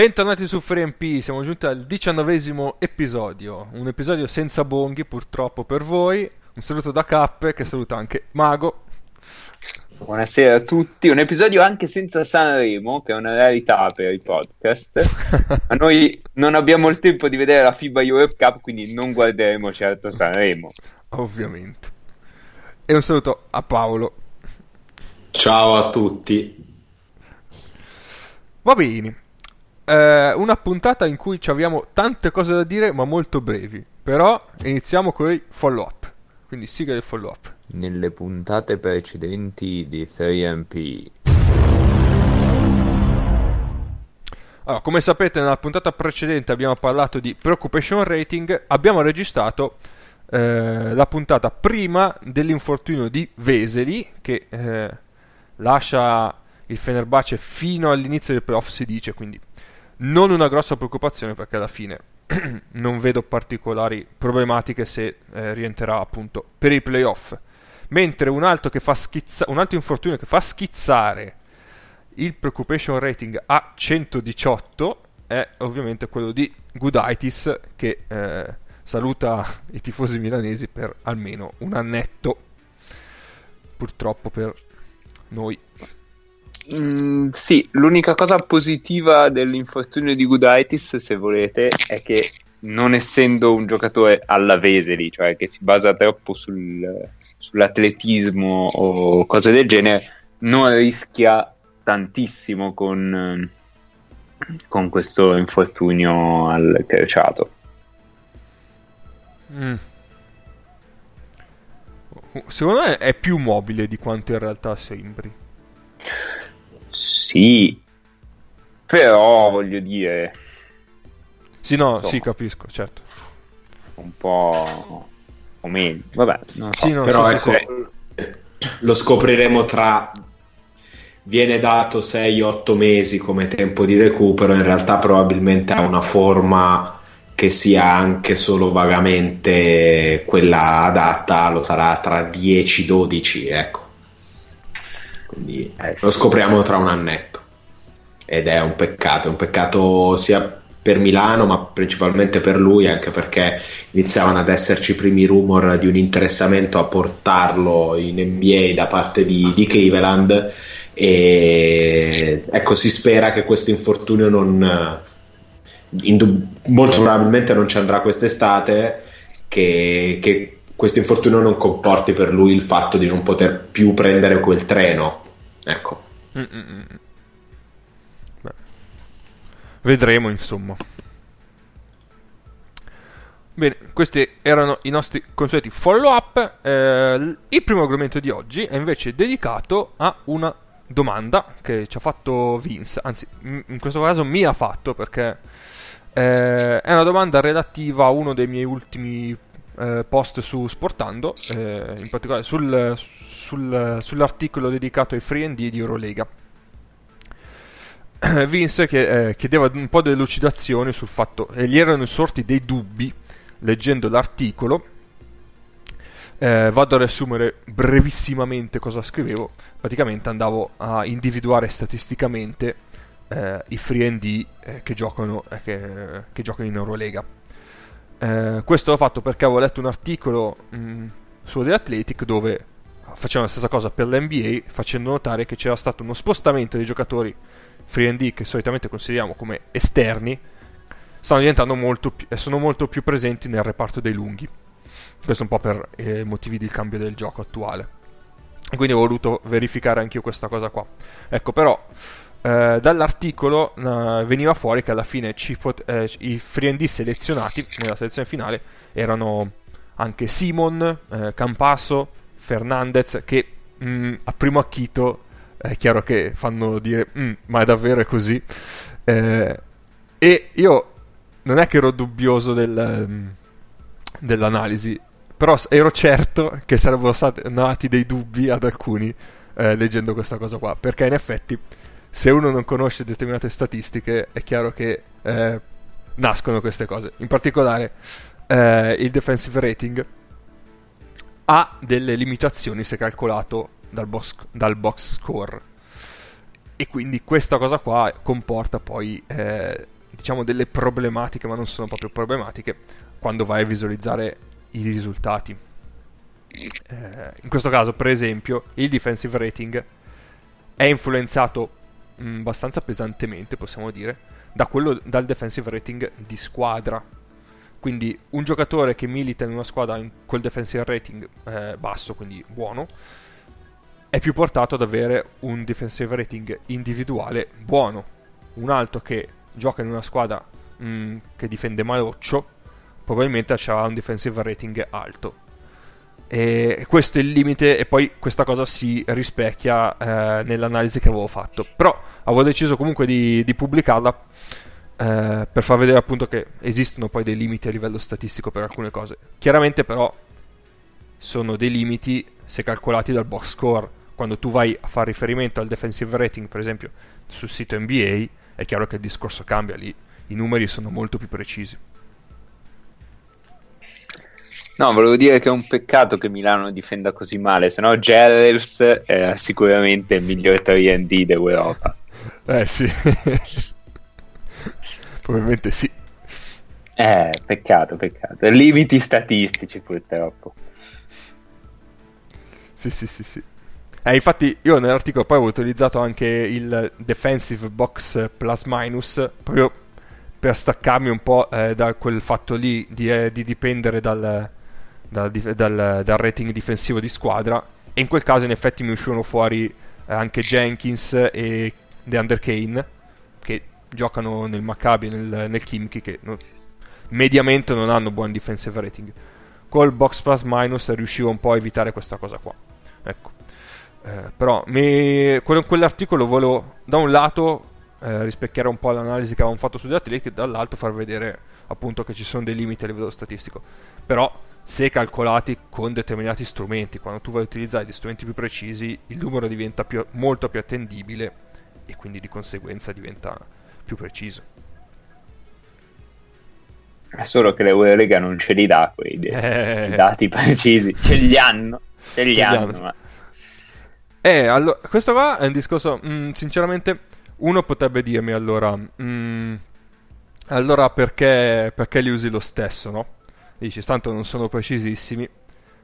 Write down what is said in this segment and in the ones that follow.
Bentornati su FreeMP, siamo giunti al diciannovesimo episodio, un episodio senza bonghi purtroppo per voi. Un saluto da Cappe che saluta anche Mago. Buonasera a tutti, un episodio anche senza Sanremo, che è una rarità per i podcast. Ma noi non abbiamo il tempo di vedere la FIBA Europe Cup, quindi non guarderemo certo Sanremo. Ovviamente. E un saluto a Paolo. Ciao a tutti. Va bene, eh, una puntata in cui abbiamo tante cose da dire, ma molto brevi. Però iniziamo con i follow up. Quindi siga il follow up. Nelle puntate precedenti di 3MP. Allora, come sapete, nella puntata precedente abbiamo parlato di preoccupation rating. Abbiamo registrato eh, la puntata prima dell'infortunio di Veseli, che eh, lascia il Fenerbahce fino all'inizio del playoff, si dice, quindi non una grossa preoccupazione perché alla fine non vedo particolari problematiche se eh, rientrerà appunto per i playoff. Mentre un altro, schizza- un altro infortunio che fa schizzare il preoccupation rating a 118 è ovviamente quello di Gudaitis che eh, saluta i tifosi milanesi per almeno un annetto purtroppo per noi Mm, sì, l'unica cosa positiva dell'infortunio di Gudaitis, se volete, è che non essendo un giocatore alla Veseli, cioè che si basa troppo sul, sull'atletismo o cose del genere, non rischia tantissimo con, con questo infortunio al crociato. Mm. Secondo me è più mobile di quanto in realtà sembri. Sì, però voglio dire... Sì, no, insomma, sì, capisco, certo. Un po'... o meglio, vabbè. So. Sì, no, però sì, ecco, sì, lo scopriremo tra... Viene dato 6-8 mesi come tempo di recupero, in realtà probabilmente ha una forma che sia anche solo vagamente quella adatta, lo sarà tra 10-12, ecco. Quindi eh, lo scopriamo tra un annetto. Ed è un peccato, è un peccato sia per Milano, ma principalmente per lui, anche perché iniziavano ad esserci i primi rumor di un interessamento a portarlo in NBA da parte di, di Cleveland. E ecco, si spera che questo infortunio non. Indub- molto probabilmente non ci andrà quest'estate. Che, che questo infortunio non comporti per lui il fatto di non poter più prendere quel treno. Ecco. Mm-mm. Vedremo, insomma. Bene, questi erano i nostri consueti follow up. Eh, il primo argomento di oggi è invece dedicato a una domanda che ci ha fatto Vince, anzi, in questo caso mi ha fatto perché eh, è una domanda relativa a uno dei miei ultimi eh, post su Sportando, eh, in particolare sul, sul, sull'articolo dedicato ai free di Eurolega. Vince che eh, chiedeva un po' di delucidazioni sul fatto, e gli erano sorti dei dubbi leggendo l'articolo. Eh, vado a riassumere brevissimamente cosa scrivevo. Praticamente andavo a individuare statisticamente eh, i free ND eh, che, giocano, eh, che, che giocano in Eurolega eh, questo l'ho fatto perché avevo letto un articolo mh, mm, su The Athletic dove facevano la stessa cosa per l'NBA facendo notare che c'era stato uno spostamento dei giocatori free D che solitamente consideriamo come esterni stanno diventando molto più, sono molto più presenti nel reparto dei lunghi. Questo un po' per eh, motivi del cambio del gioco attuale. Quindi ho voluto verificare anch'io questa cosa qua. Ecco però eh, dall'articolo eh, veniva fuori che alla fine pot- eh, i free selezionati nella selezione finale erano anche Simon, eh, Campasso, Fernandez che mh, mm, a primo acchito è chiaro che fanno dire mm, ma è davvero così. Eh, e io non è che ero dubbioso del, um, dell'analisi però ero certo che sarebbero stati nati dei dubbi ad alcuni leggendo questa cosa qua perché in effetti se uno non conosce determinate statistiche è chiaro che eh, nascono queste cose. In particolare eh, il defensive rating ha delle limitazioni se calcolato dal box, dal box score. e quindi questa cosa qua comporta poi eh, diciamo delle problematiche, ma non sono proprio problematiche, quando vai a visualizzare i risultati. Eh, in questo caso, per esempio, il defensive rating è influenzato mh, mm, abbastanza pesantemente, possiamo dire, da quello, dal defensive rating di squadra. Quindi un giocatore che milita in una squadra in, col defensive rating eh, basso, quindi buono, è più portato ad avere un defensive rating individuale buono. Un altro che gioca in una squadra mh, mm, che difende maloccio, probabilmente avrà un defensive rating alto. E questo è il limite e poi questa cosa si rispecchia eh, nell'analisi che avevo fatto. Però avevo deciso comunque di, di pubblicarla eh, per far vedere appunto che esistono poi dei limiti a livello statistico per alcune cose. Chiaramente però sono dei limiti se calcolati dal box score. Quando tu vai a fare riferimento al defensive rating, per esempio, sul sito NBA, è chiaro che il discorso cambia lì, i numeri sono molto più precisi. No, volevo dire che è un peccato che Milano difenda così male, se no Gerrels è sicuramente il miglior 3D d'Europa. Eh sì, probabilmente sì. Eh, peccato, peccato. Limiti statistici purtroppo. Sì, sì, sì, sì. Eh, infatti io nell'articolo poi avevo utilizzato anche il defensive box plus minus proprio per staccarmi un po' eh, da quel fatto lì di, eh, di dipendere dal, dal, dal, dal, rating difensivo di squadra. E in quel caso in effetti mi uscivano fuori eh, anche Jenkins e DeAnder Kane che giocano nel Maccabi e nel, nel Kimchi che no, mediamente non hanno buon defensive rating. Col box plus minus riuscivo un po' a evitare questa cosa qua. Ecco. Eh, però mi, quell'articolo volevo da un lato eh, rispecchiare un po' l'analisi che avevamo fatto su dati e dall'altro far vedere appunto che ci sono dei limiti a livello statistico. Però se calcolati con determinati strumenti. Quando tu vai a utilizzare degli strumenti più precisi il numero diventa più, molto più attendibile e quindi di conseguenza diventa più preciso. È solo che l'Eurolega non ce li dà quei eh... dati precisi. Ce li hanno ce li, ce hanno, hanno ma eh, allora, questo qua è un discorso, mh, mm, sinceramente, uno potrebbe dirmi allora, mh, mm, allora perché, perché li usi lo stesso, no? Dici, tanto non sono precisissimi,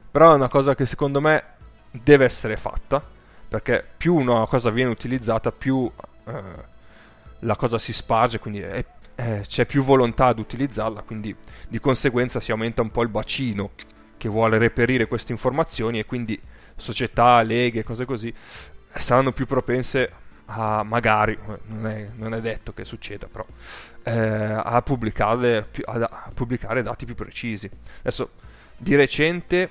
però è una cosa che secondo me deve essere fatta, perché più una cosa viene utilizzata, più eh, la cosa si sparge, quindi è, è, c'è più volontà ad utilizzarla, quindi di conseguenza si aumenta un po' il bacino che vuole reperire queste informazioni e quindi società, leghe, cose così, saranno più propense a magari, non è, non è detto che succeda, però eh, a, pubblicarle, a pubblicare dati più precisi. Adesso, di recente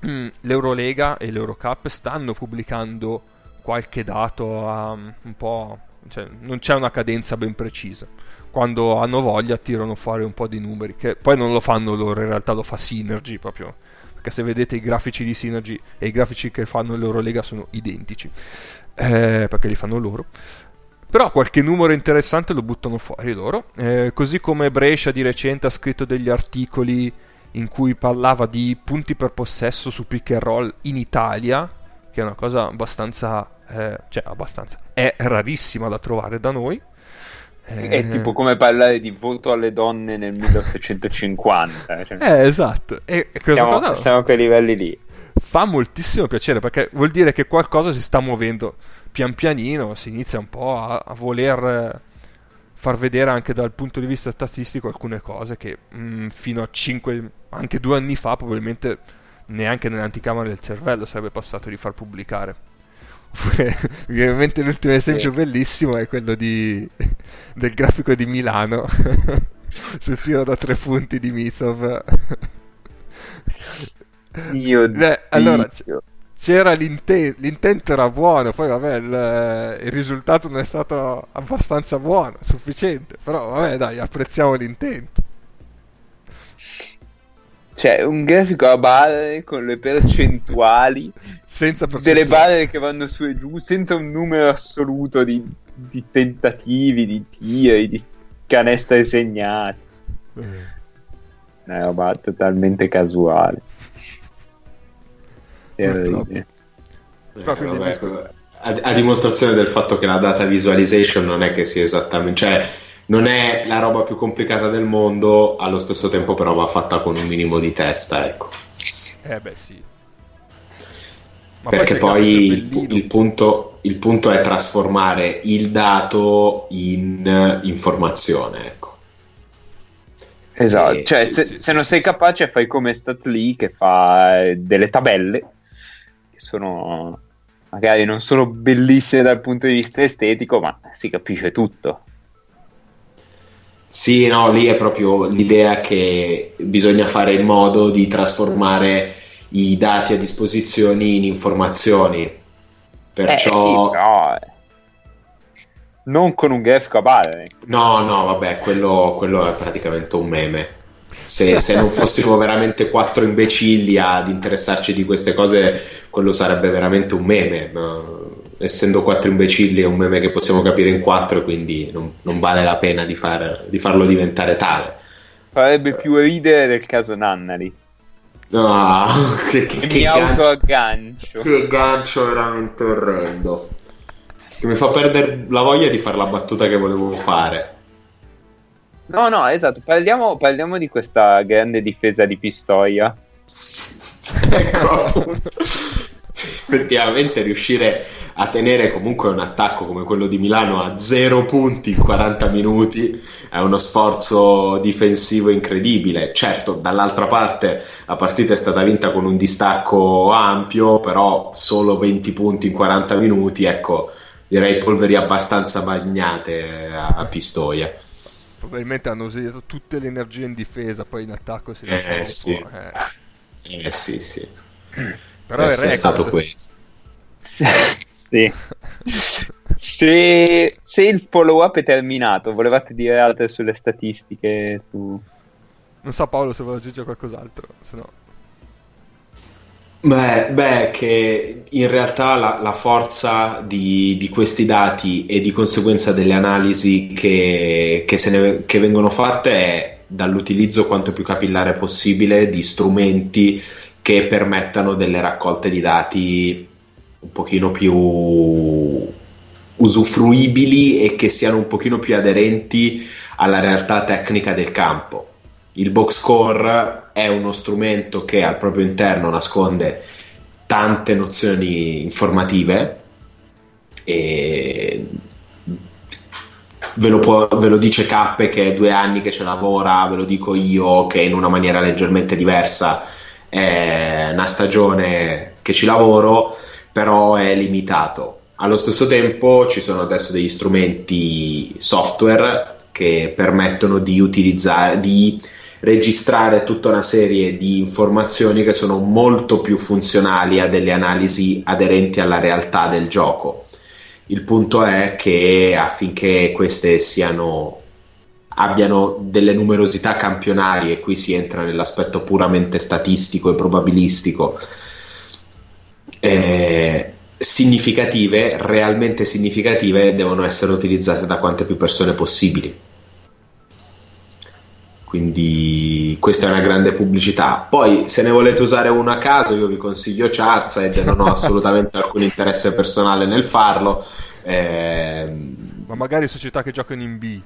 l'Eurolega e l'Eurocup stanno pubblicando qualche dato a un po'... Cioè, non c'è una cadenza ben precisa. Quando hanno voglia tirano fuori un po' di numeri, che poi non lo fanno loro, in realtà lo fa Synergy proprio perché se vedete i grafici di Synergy e i grafici che fanno l'Eurolega sono identici, eh, perché li fanno loro. Però qualche numero interessante lo buttano fuori loro, eh, così come Brescia di recente ha scritto degli articoli in cui parlava di punti per possesso su pick and roll in Italia, che è una cosa abbastanza, eh, cioè abbastanza, è rarissima da trovare da noi. È tipo come parlare di voto alle donne nel 1850. Cioè. Eh, esatto. E, e siamo, cosa... siamo a quei livelli lì. Fa moltissimo piacere perché vuol dire che qualcosa si sta muovendo pian pianino, si inizia un po' a, a voler far vedere anche dal punto di vista statistico alcune cose che mh, mm, fino a 5, anche due anni fa probabilmente neanche nell'anticamera del cervello sarebbe passato di far pubblicare. Oppure, ovviamente l'ultimo esempio sì. bellissimo è quello di, del grafico di Milano sul tiro da tre punti di Mitsov. Io Beh, allora c'era l'intento, l'intento era buono, poi vabbè il, il, risultato non è stato abbastanza buono, sufficiente, però vabbè dai, apprezziamo l'intento. Cioè, un grafico a barre con le percentuali senza delle barre che vanno su e giù, senza un numero assoluto di, di tentativi, di tiri, di canestre segnate. Eh. Una roba totalmente casuale. Eh, vabbè, a, a dimostrazione del fatto che la data visualization non è che sia esattamente, cioè non è la roba più complicata del mondo, allo stesso tempo però va fatta con un minimo di testa, ecco. Eh beh sì. Ma Perché poi, poi il, il punto, il punto è trasformare il dato in informazione, ecco. Esatto, Sì, cioè sì, se, sì, se sì, non sì, sei sì. capace fai come Statly che fa eh, delle tabelle sono magari non sono bellissime dal punto di vista estetico, ma si capisce tutto. Sì, no, lì è proprio l'idea che bisogna fare in modo di trasformare i dati a disposizione in informazioni. Perciò, Eh, sì, però, eh, non con un grafico a barre. no, no, vabbè, quello, quello è praticamente un meme. Se, se non fossimo veramente quattro imbecilli ad interessarci di queste cose, quello sarebbe veramente un meme. essendo quattro imbecilli è un meme che possiamo capire in quattro, quindi non, non vale la pena di, far- di farlo diventare tale. Farebbe più ridere del caso Nannari. No, che, che, E che mi gancio, autoaggancio. che gancio veramente orrendo. Che mi fa perdere la voglia di fare la battuta che volevo fare. No, no, esatto, parliamo, parliamo di questa grande difesa di Pistoia. ecco. Effettivamente riuscire a tenere comunque un attacco come quello di Milano a zero punti in 40 minuti è uno sforzo difensivo incredibile. Certo, dall'altra parte la partita è stata vinta con un distacco ampio, però solo 20 punti in 40 minuti, ecco, direi polveri abbastanza bagnate a Pistoia. Probabilmente hanno usato tutte le energie in difesa, poi in attacco si Eh, lasciano un sì. eh. Eh sì, sì. Però è Questo è stato questo. sì. Se, se il follow up è terminato, volevate dire altre sulle statistiche? Su... Non so Paolo se vuole aggiungere qualcos'altro, se no... Beh, beh, che in realtà la, la forza di, di questi dati e di conseguenza delle analisi che, che ne- che vengono fatte è dall'utilizzo quanto più capillare possibile di strumenti che permettano delle raccolte di dati un pochino più usufruibili e che siano un pochino più aderenti alla realtà tecnica del campo. Il box score è uno strumento che al proprio interno nasconde tante nozioni informative e ve lo, può- ve lo dice Cappe che è due anni che ce lavora, ve lo dico io che in una maniera leggermente diversa è una stagione che ci lavoro, però è limitato. Allo stesso tempo ci sono adesso degli strumenti software che permettono di utilizzare, di registrare tutta una serie di informazioni che sono molto più funzionali a delle analisi aderenti alla realtà del gioco. Il punto è che affinché queste siano abbiano delle numerosità campionarie, e qui si entra nell'aspetto puramente statistico e probabilistico, eh, significative, realmente significative, devono essere utilizzate da quante più persone possibili. Quindi questa è una grande pubblicità. Poi, se ne volete usare uno a caso, io vi consiglio Charizard e non ho assolutamente alcun interesse personale nel farlo. Ehm, Ma magari società che giocano in B.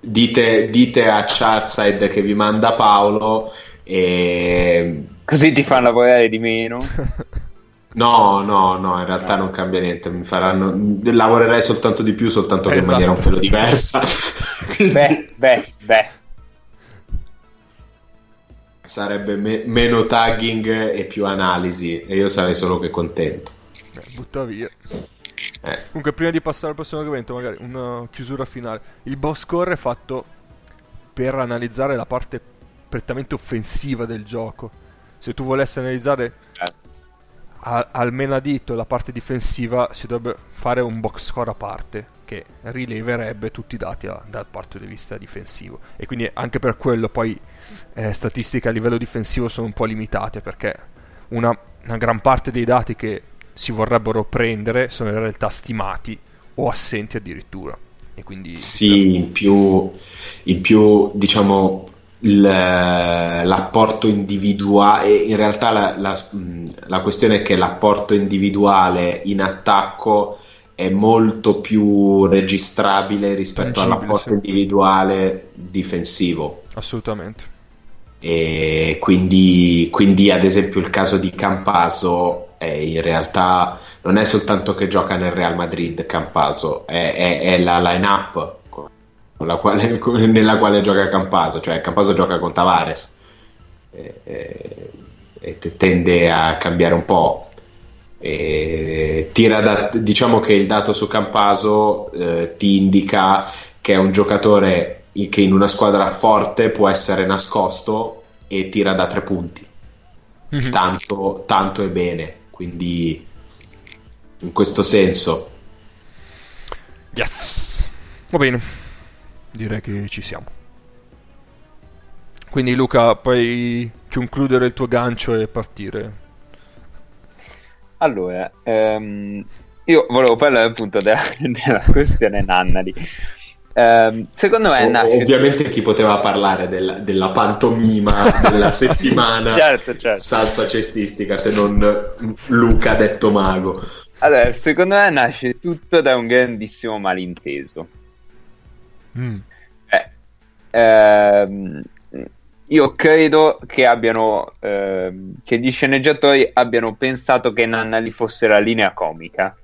dite, dite a Charizard che vi manda Paolo e Così ti fanno lavorare di meno. No, no, no, in realtà non cambia niente, mi faranno... lavorerei soltanto di più, soltanto che in Esatto. maniera un pelo diversa. Quindi Beh, beh, beh. Sarebbe me- meno tagging e più analisi e io sarei solo che contento. Beh, butta via. Eh, Comunque, prima di passare al prossimo argomento, magari una chiusura finale. Il box score è fatto per analizzare la parte prettamente offensiva del gioco. Se tu volessi analizzare a- al menadito la parte difensiva, si dovrebbe fare un box score a parte che rileverebbe tutti i dati a- dal punto di vista difensivo. E quindi anche per quello poi eh, statistiche a livello difensivo sono un po' limitate perché una, una gran parte dei dati che si vorrebbero prendere sono in realtà stimati o assenti addirittura. E quindi sì, in più, in più, diciamo, l'apporto individuale, in realtà la, la, la, questione è che l'apporto individuale in attacco è molto più registrabile rispetto Tangibile, all'apporto sì. individuale difensivo. Assolutamente. E quindi, quindi, ad esempio, il caso di Campaso è in realtà non è soltanto che gioca nel Real Madrid. Campaso è, è, è la line-up quale, nella quale gioca Campaso, cioè Campaso gioca con Tavares e, e, e tende a cambiare un po'. Da, diciamo che il dato su Campaso eh, ti indica che è un giocatore che in una squadra forte può essere nascosto e tira da tre punti. Mm-hmm. Tanto, tanto e bene, quindi in questo senso. Yes, va bene direi che ci siamo. Quindi Luca, puoi concludere il tuo gancio e partire. Allora, um, io volevo parlare appunto della, della questione Nannali. Um, secondo me, o- ovviamente, chi poteva parlare della, della pantomima della settimana certo, certo. salsa cestistica se non Luca detto mago. Allora, secondo me nasce tutto da un grandissimo malinteso. Mm. Eh, ehm, io credo che abbiano ehm, che gli sceneggiatori abbiano pensato che Nannali fosse la linea comica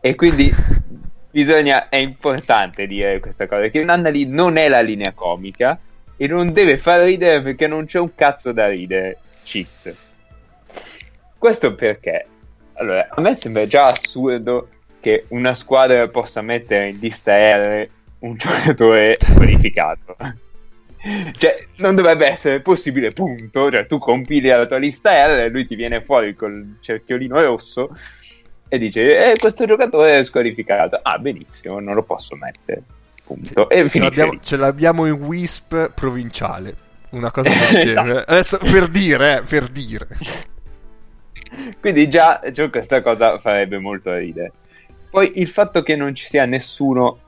e quindi bisogna è importante dire questa cosa che Nannali non è la linea comica e non deve far ridere perché non c'è un cazzo da ridere cheat questo perché allora a me sembra già assurdo che una squadra possa mettere in lista R un giocatore qualificato. cioè, non dovrebbe essere possibile, punto. Cioè, tu compili la tua lista R e lui ti viene fuori col cerchiolino rosso e dice: eh, Questo giocatore è squalificato. Ah, benissimo, non lo posso mettere. Punto. E ce, l'abbiamo, ce l'abbiamo in Wisp provinciale. Una cosa del genere. esatto. Adesso per dire, eh, per dire. Quindi già cioè, questa cosa farebbe molto ridere. Poi il fatto che non ci sia nessuno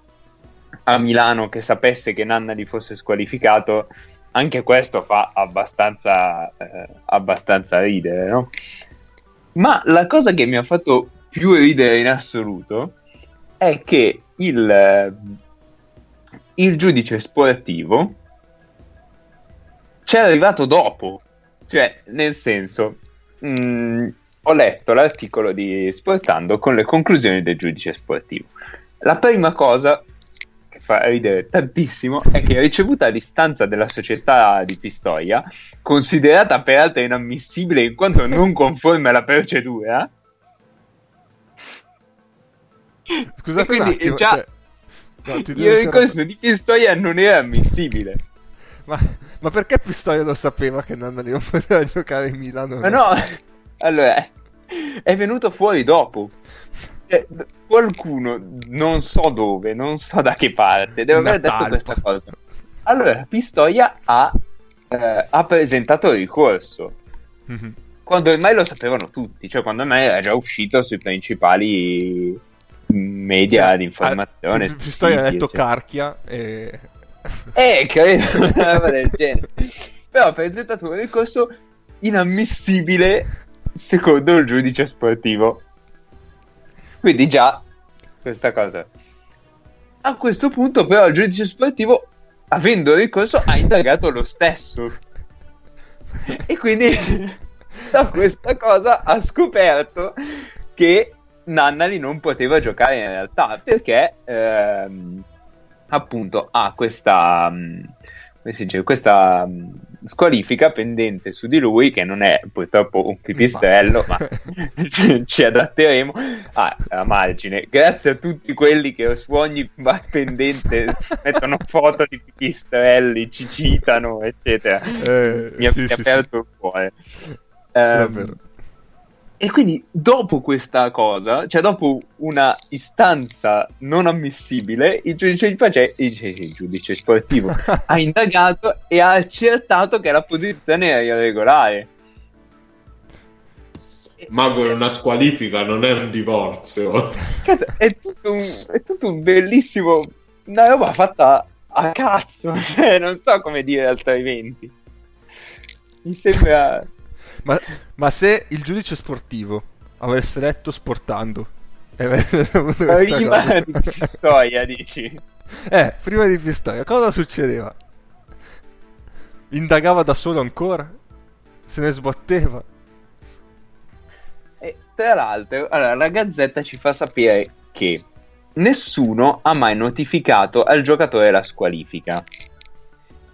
a Milano che sapesse che Nannali fosse squalificato, anche questo fa abbastanza, eh, abbastanza ridere, no? Ma la cosa che mi ha fatto più ridere in assoluto è che il, il giudice sportivo c'è arrivato dopo, cioè nel senso, mh, mm, ho letto l'articolo di Sportando con le conclusioni del giudice sportivo. La prima cosa fa ridere tantissimo è che ricevuta a distanza della società di Pistoia, considerata peraltro inammissibile in quanto non conforme alla procedura, Scusate quindi, un attimo, già cioè... no, il ricorso di Pistoia non era ammissibile. Ma, ma, perché Pistoia lo sapeva che Nannali non poteva giocare in Milano? Ma no, allora, è venuto fuori dopo. Eh, qualcuno, non so dove, non so da che parte, deve aver detto questa cosa. Allora, Pistoia ha, eh, ha presentato il ricorso. Mm-hmm. Quando ormai lo sapevano tutti, cioè quando ormai era già uscito sui principali media cioè, di informazione. Ah, Pistoia ha detto cioè. carchia e... Eh, credo, una del genere. Però ha presentato un ricorso inammissibile secondo il giudice sportivo. Quindi già questa cosa. A questo punto però il giudice sportivo, avendo ricorso, ha indagato lo stesso. e quindi da questa cosa ha scoperto che Nannali non poteva giocare in realtà perché ehm, appunto ha questa, mm, dice, questa mm, squalifica pendente su di lui, che non è purtroppo un pipistrello, ma ci adatteremo ah, a margine. Grazie a tutti quelli che su ogni pendente mettono foto di pipistrelli, ci citano, eccetera. Eh, mi ha sì, aperto sì. il cuore. Um, e quindi dopo questa cosa, cioè dopo una istanza non ammissibile, il giudice di pace, il, il giudice sportivo ha indagato e ha accertato che la posizione era irregolare. Mago è una squalifica, non è un divorzio. Cazzo, è tutto un, è tutto un bellissimo... Una roba fatta a cazzo, cioè, non so come dire altrimenti. Mi sembra... Ma, ma se il giudice sportivo avesse letto sportando e avesse avuto Prima di Pistoia, dici? Eh, prima di Pistoia, cosa succedeva? Indagava da solo ancora? Se ne sbatteva? E tra l'altro, allora, la Gazzetta ci fa sapere che nessuno ha mai notificato al giocatore la squalifica.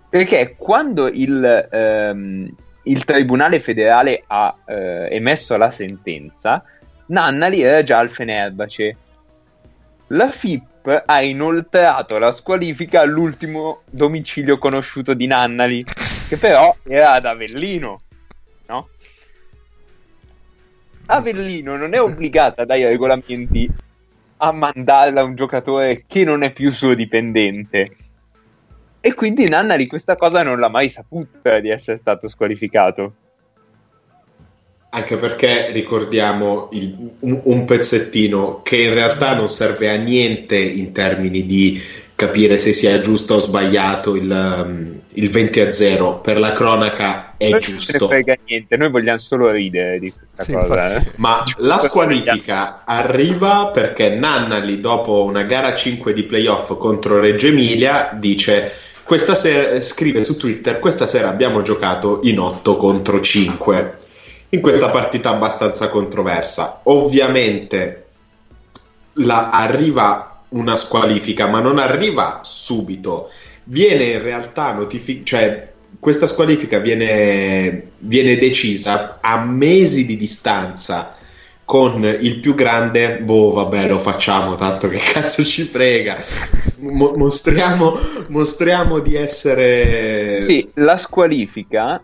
Perché quando il, ehm, il Tribunale federale ha eh, emesso la sentenza, Nannali era già al Fenerbahce. La FIP ha inoltrato la squalifica all'ultimo domicilio conosciuto di Nannali, che però era ad Avellino, no? Avellino non è obbligata dai regolamenti a mandarla a un giocatore che non è più suo dipendente. E quindi Nannali questa cosa non l'ha mai saputa di essere stato squalificato. Anche perché ricordiamo il- un, un pezzettino che in realtà non serve a niente in termini di capire se sia giusto o sbagliato il, um, il 20 a 0. Per la cronaca è non giusto. ne frega niente, noi vogliamo solo ridere di questa Sì, cosa. eh. Ma la squalifica arriva perché Nannali, dopo una gara 5 di playoff contro Reggio Emilia, dice. Questa sera scrive su Twitter: Questa sera abbiamo giocato in 8 contro 5 in questa partita abbastanza controversa. Ovviamente la- arriva una squalifica, ma non arriva subito. Viene in realtà notificata, cioè questa squalifica viene, viene decisa a mesi di distanza con il più grande, boh, vabbè, lo facciamo, tanto che cazzo ci frega. Mo- mostriamo, mostriamo di essere. Sì, la squalifica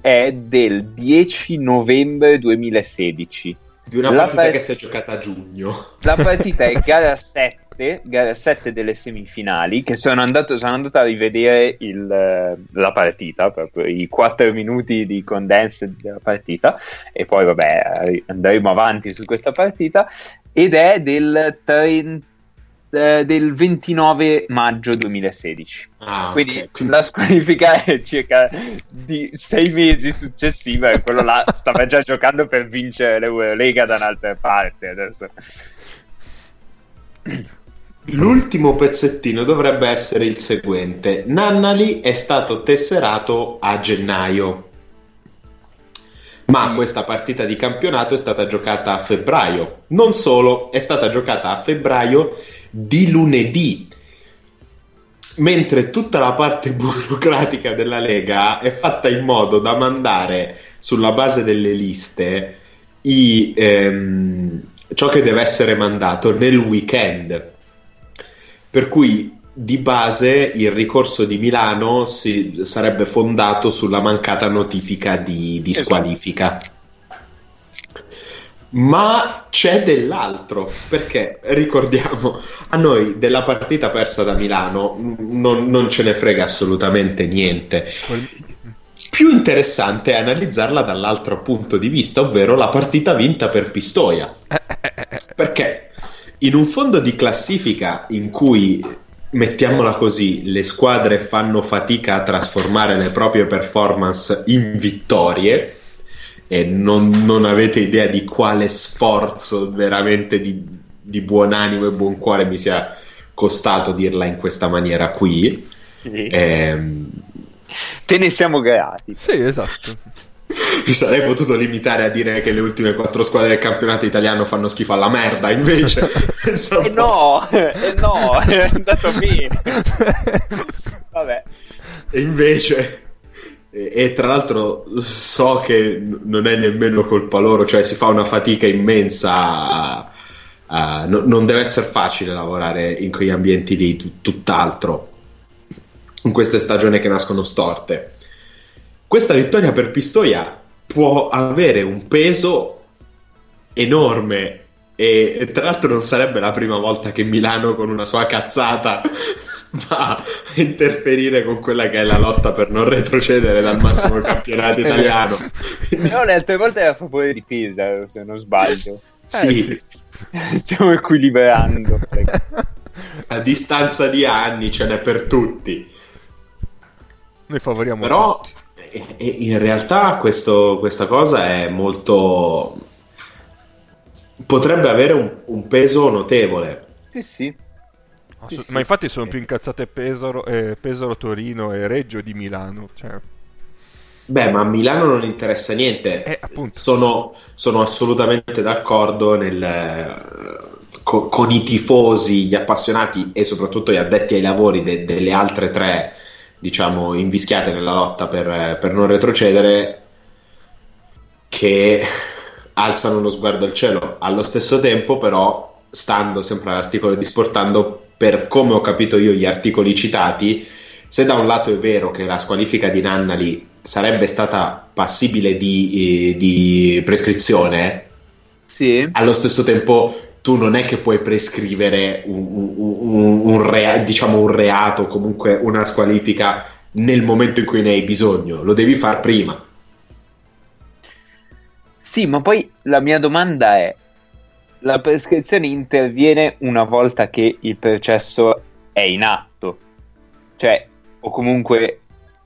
è del 10 novembre 2016. Di una La partita par- che si è giocata a giugno. La partita è gara 7, gara 7 delle semifinali, che sono andato, sono andato a rivedere il, eh, la partita, proprio i 4 minuti di condense della partita, e poi vabbè andremo avanti su questa partita, ed è del, 30 eh, del 29 maggio 2016. Ah. Quindi Quindi- la squalifica è circa di sei mesi successiva e quello là stava già giocando per vincere l'Eurolega da un'altra parte adesso. L'ultimo pezzettino dovrebbe essere il seguente. Nannali è stato tesserato a gennaio. Ma Mm. questa partita di campionato è stata giocata a febbraio. Non solo, è stata giocata a febbraio di lunedì. Mentre tutta la parte burocratica della Lega è fatta in modo da mandare sulla base delle liste i, ehm, ciò che deve essere mandato nel weekend. Per cui di base il ricorso di Milano si, sarebbe fondato sulla mancata notifica di, di Esatto. Ma c'è dell'altro, perché ricordiamo, a noi della partita persa da Milano non, non ce ne frega assolutamente niente. Più interessante è analizzarla dall'altro punto di vista, ovvero la partita vinta per Pistoia. Perché in un fondo di classifica in cui, mettiamola così, le squadre fanno fatica a trasformare le proprie performance in vittorie, e non, non avete idea di quale sforzo veramente di, di buon animo e buon cuore mi sia costato dirla in questa maniera qui. Ehm, Te ne siamo grati. Sì, esatto. mi sarei potuto limitare a dire che le ultime quattro squadre del campionato italiano fanno schifo alla merda, invece... E. Eh no, e no, è andato bene. Vabbè. E invece, e, tra l'altro so che non è nemmeno colpa loro, cioè si fa una fatica immensa. a- a- no- non deve essere facile lavorare in quegli ambienti lì, tu- tutt'altro. In queste stagioni che nascono storte. Questa vittoria per Pistoia può avere un peso enorme. E, e tra l'altro non sarebbe la prima volta che Milano con una sua cazzata va a interferire con quella che è la lotta per non retrocedere dal massimo campionato italiano. Però le altre volte era a favore di Pisa, se non sbaglio. sì, Eh, Stiamo equilibrando. a distanza di anni ce n'è per tutti. Noi favoriamo Però tutti. e- e in realtà questo- questa cosa è molto... potrebbe avere un, un peso notevole. Sì, sì. Sì, Ma sì. infatti sono più incazzate Pesaro, eh, Pesaro, Torino e Reggio di Milano. Cioè, Beh, ma a Milano non interessa niente. eh. Sono, sono assolutamente d'accordo nel, eh, co- con i tifosi, gli appassionati e soprattutto gli addetti ai lavori de- delle altre tre, diciamo, invischiate nella lotta per, eh, per non retrocedere, che alzano lo sguardo al cielo. Allo stesso tempo, però, stando sempre all'articolo di Sportando, per come ho capito io gli articoli citati, se da un lato è vero che la squalifica di Nannali sarebbe stata passibile di, eh, di prescrizione, Sì. allo stesso tempo tu non è che puoi prescrivere un, un- un- rea- diciamo un reato, comunque una squalifica nel momento in cui ne hai bisogno, lo devi fare prima. Sì, ma poi la mia domanda è: la prescrizione interviene una volta che il processo è in atto? Cioè, o comunque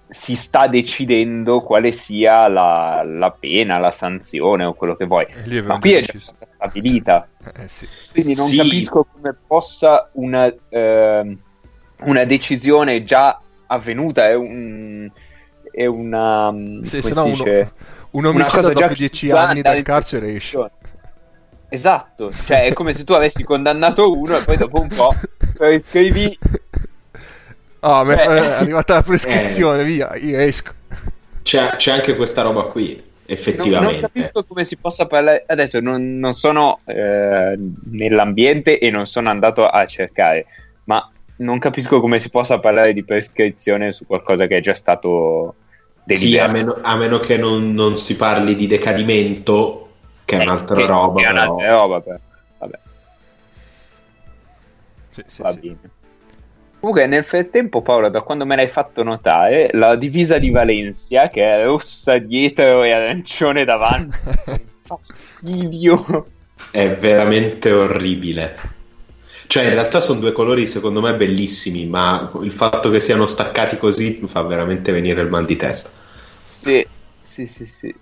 si sta decidendo quale sia la, la pena, la sanzione o quello che vuoi. E lì Ma qui è già stata stabilita. Eh, sì. Quindi non Sì. capisco come possa una, ehm, una decisione già avvenuta, è, un, è una... Sì, come se no uno? Un omicidio dopo dieci anni dal carcere esce. Esatto, cioè è come se tu avessi condannato uno e poi dopo un po' prescrivi... Ah, mi è Eh. è arrivata la prescrizione, via, io esco. C'è, c'è anche questa roba qui, Non, non effettivamente. capisco come si possa parlare... Adesso non, non sono eh, nell'ambiente e non sono andato a cercare, ma non capisco come si possa parlare di prescrizione su qualcosa che è già stato Sì, a meno, a meno che non, non si parli di decadimento, che è un'altra Eh, roba. Che è però. un'altra roba, però. Vabbè, Sì, sì, va sì. bene. Comunque, nel frattempo, Paolo, da quando me l'hai fatto notare, la divisa di Valencia, che è rossa dietro e arancione davanti, fastidio. È veramente orribile. Cioè, in realtà sono due colori secondo me bellissimi, ma il fatto che siano staccati così mi fa veramente venire il mal di testa. Sì, sì, sì, sì.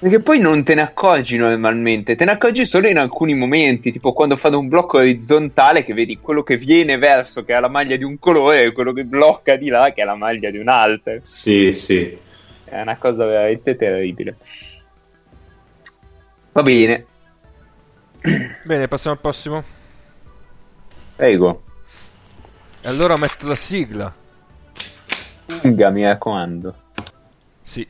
Perché poi non te ne accorgi normalmente, te ne accorgi solo in alcuni momenti, tipo quando fanno un blocco orizzontale che vedi quello che viene verso che ha la maglia di un colore e quello che blocca di là che ha la maglia di un altro. Sì, sì. È una cosa veramente terribile. Va bene, Bene, passiamo al prossimo. Prego. E allora metto la sigla. Lunga, mi raccomando. Sì.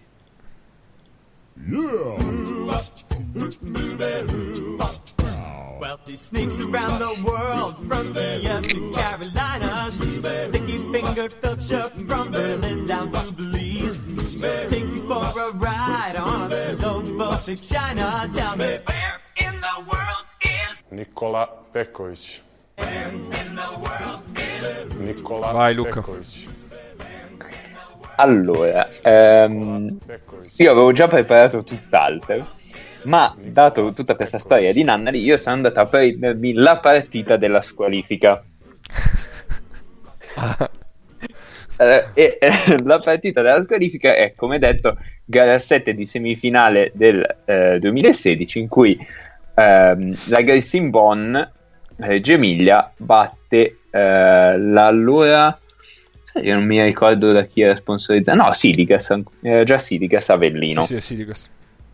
Well, she sneaks around the world from Vienna to Carolina. She's a sticky fingered filcher from Berlin down to Belize. She'll take you for a ride on a slow boat to China. Tell me where in the world is Nikola Peković. Nikola Vai, Luca. Peković. Allora, ehm, io avevo già preparato tutt'altro, ma dato tutta questa storia di Nannari, io sono andato a prendermi la partita della squalifica. Eh, e eh, la partita della squalifica è, come detto, gara 7 di semifinale del eh, 2016, in cui ehm, la Grayson Bonn, Reggio Emilia, batte eh, l'allora. Sai, non mi ricordo da chi era sponsorizzata. No, Sidigas, era già Sidigas Avellino. Sì, sì, sì, di questo.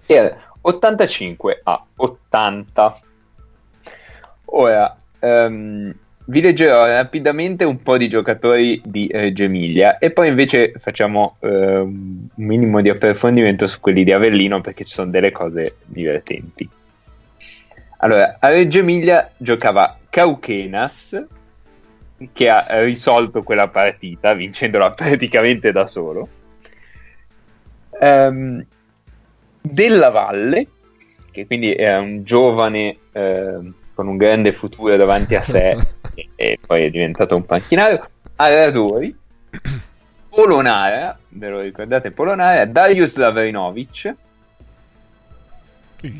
Era 85 a 80. Ora, ehm, vi leggerò rapidamente un po' di giocatori di Reggio Emilia e poi invece facciamo ehm, un minimo di approfondimento su quelli di Avellino perché ci sono delle cose divertenti. Allora, a Reggio Emilia giocava Cauquenas che ha risolto quella partita vincendola praticamente da solo. Ehm, della Valle, che quindi è un giovane eh, con un grande futuro davanti a sé e, e poi è diventato un panchinario, Aradori, Polonara, ve lo ricordate? Polonara, Darius Lavrinovic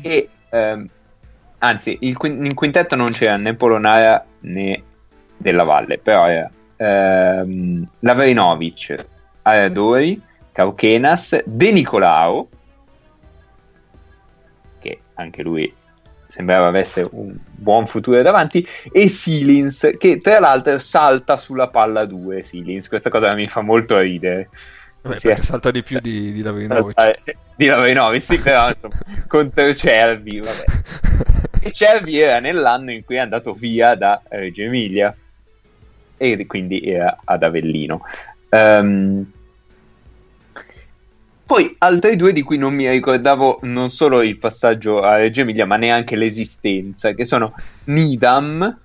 e ehm, anzi in quintetto non c'era né Polonara né della Valle, però era ehm, Lavrinovic, Aradori, Cauchenas, De Nicolao, che anche lui sembrava avesse un buon futuro davanti, e Silins, che tra l'altro salta sulla palla 2, Silins, questa cosa mi fa molto ridere. Vabbè, Sì, perché salta di più di, di Lavrinovic. saltare- Di Lavrinovic, sì, però contro Cervi, vabbè. E Cervi era nell'anno in cui è andato via da Reggio Emilia e quindi era ad Avellino. Ehm, poi altri due di cui non mi ricordavo non solo il passaggio a Reggio Emilia, ma neanche l'esistenza, che sono Nidam,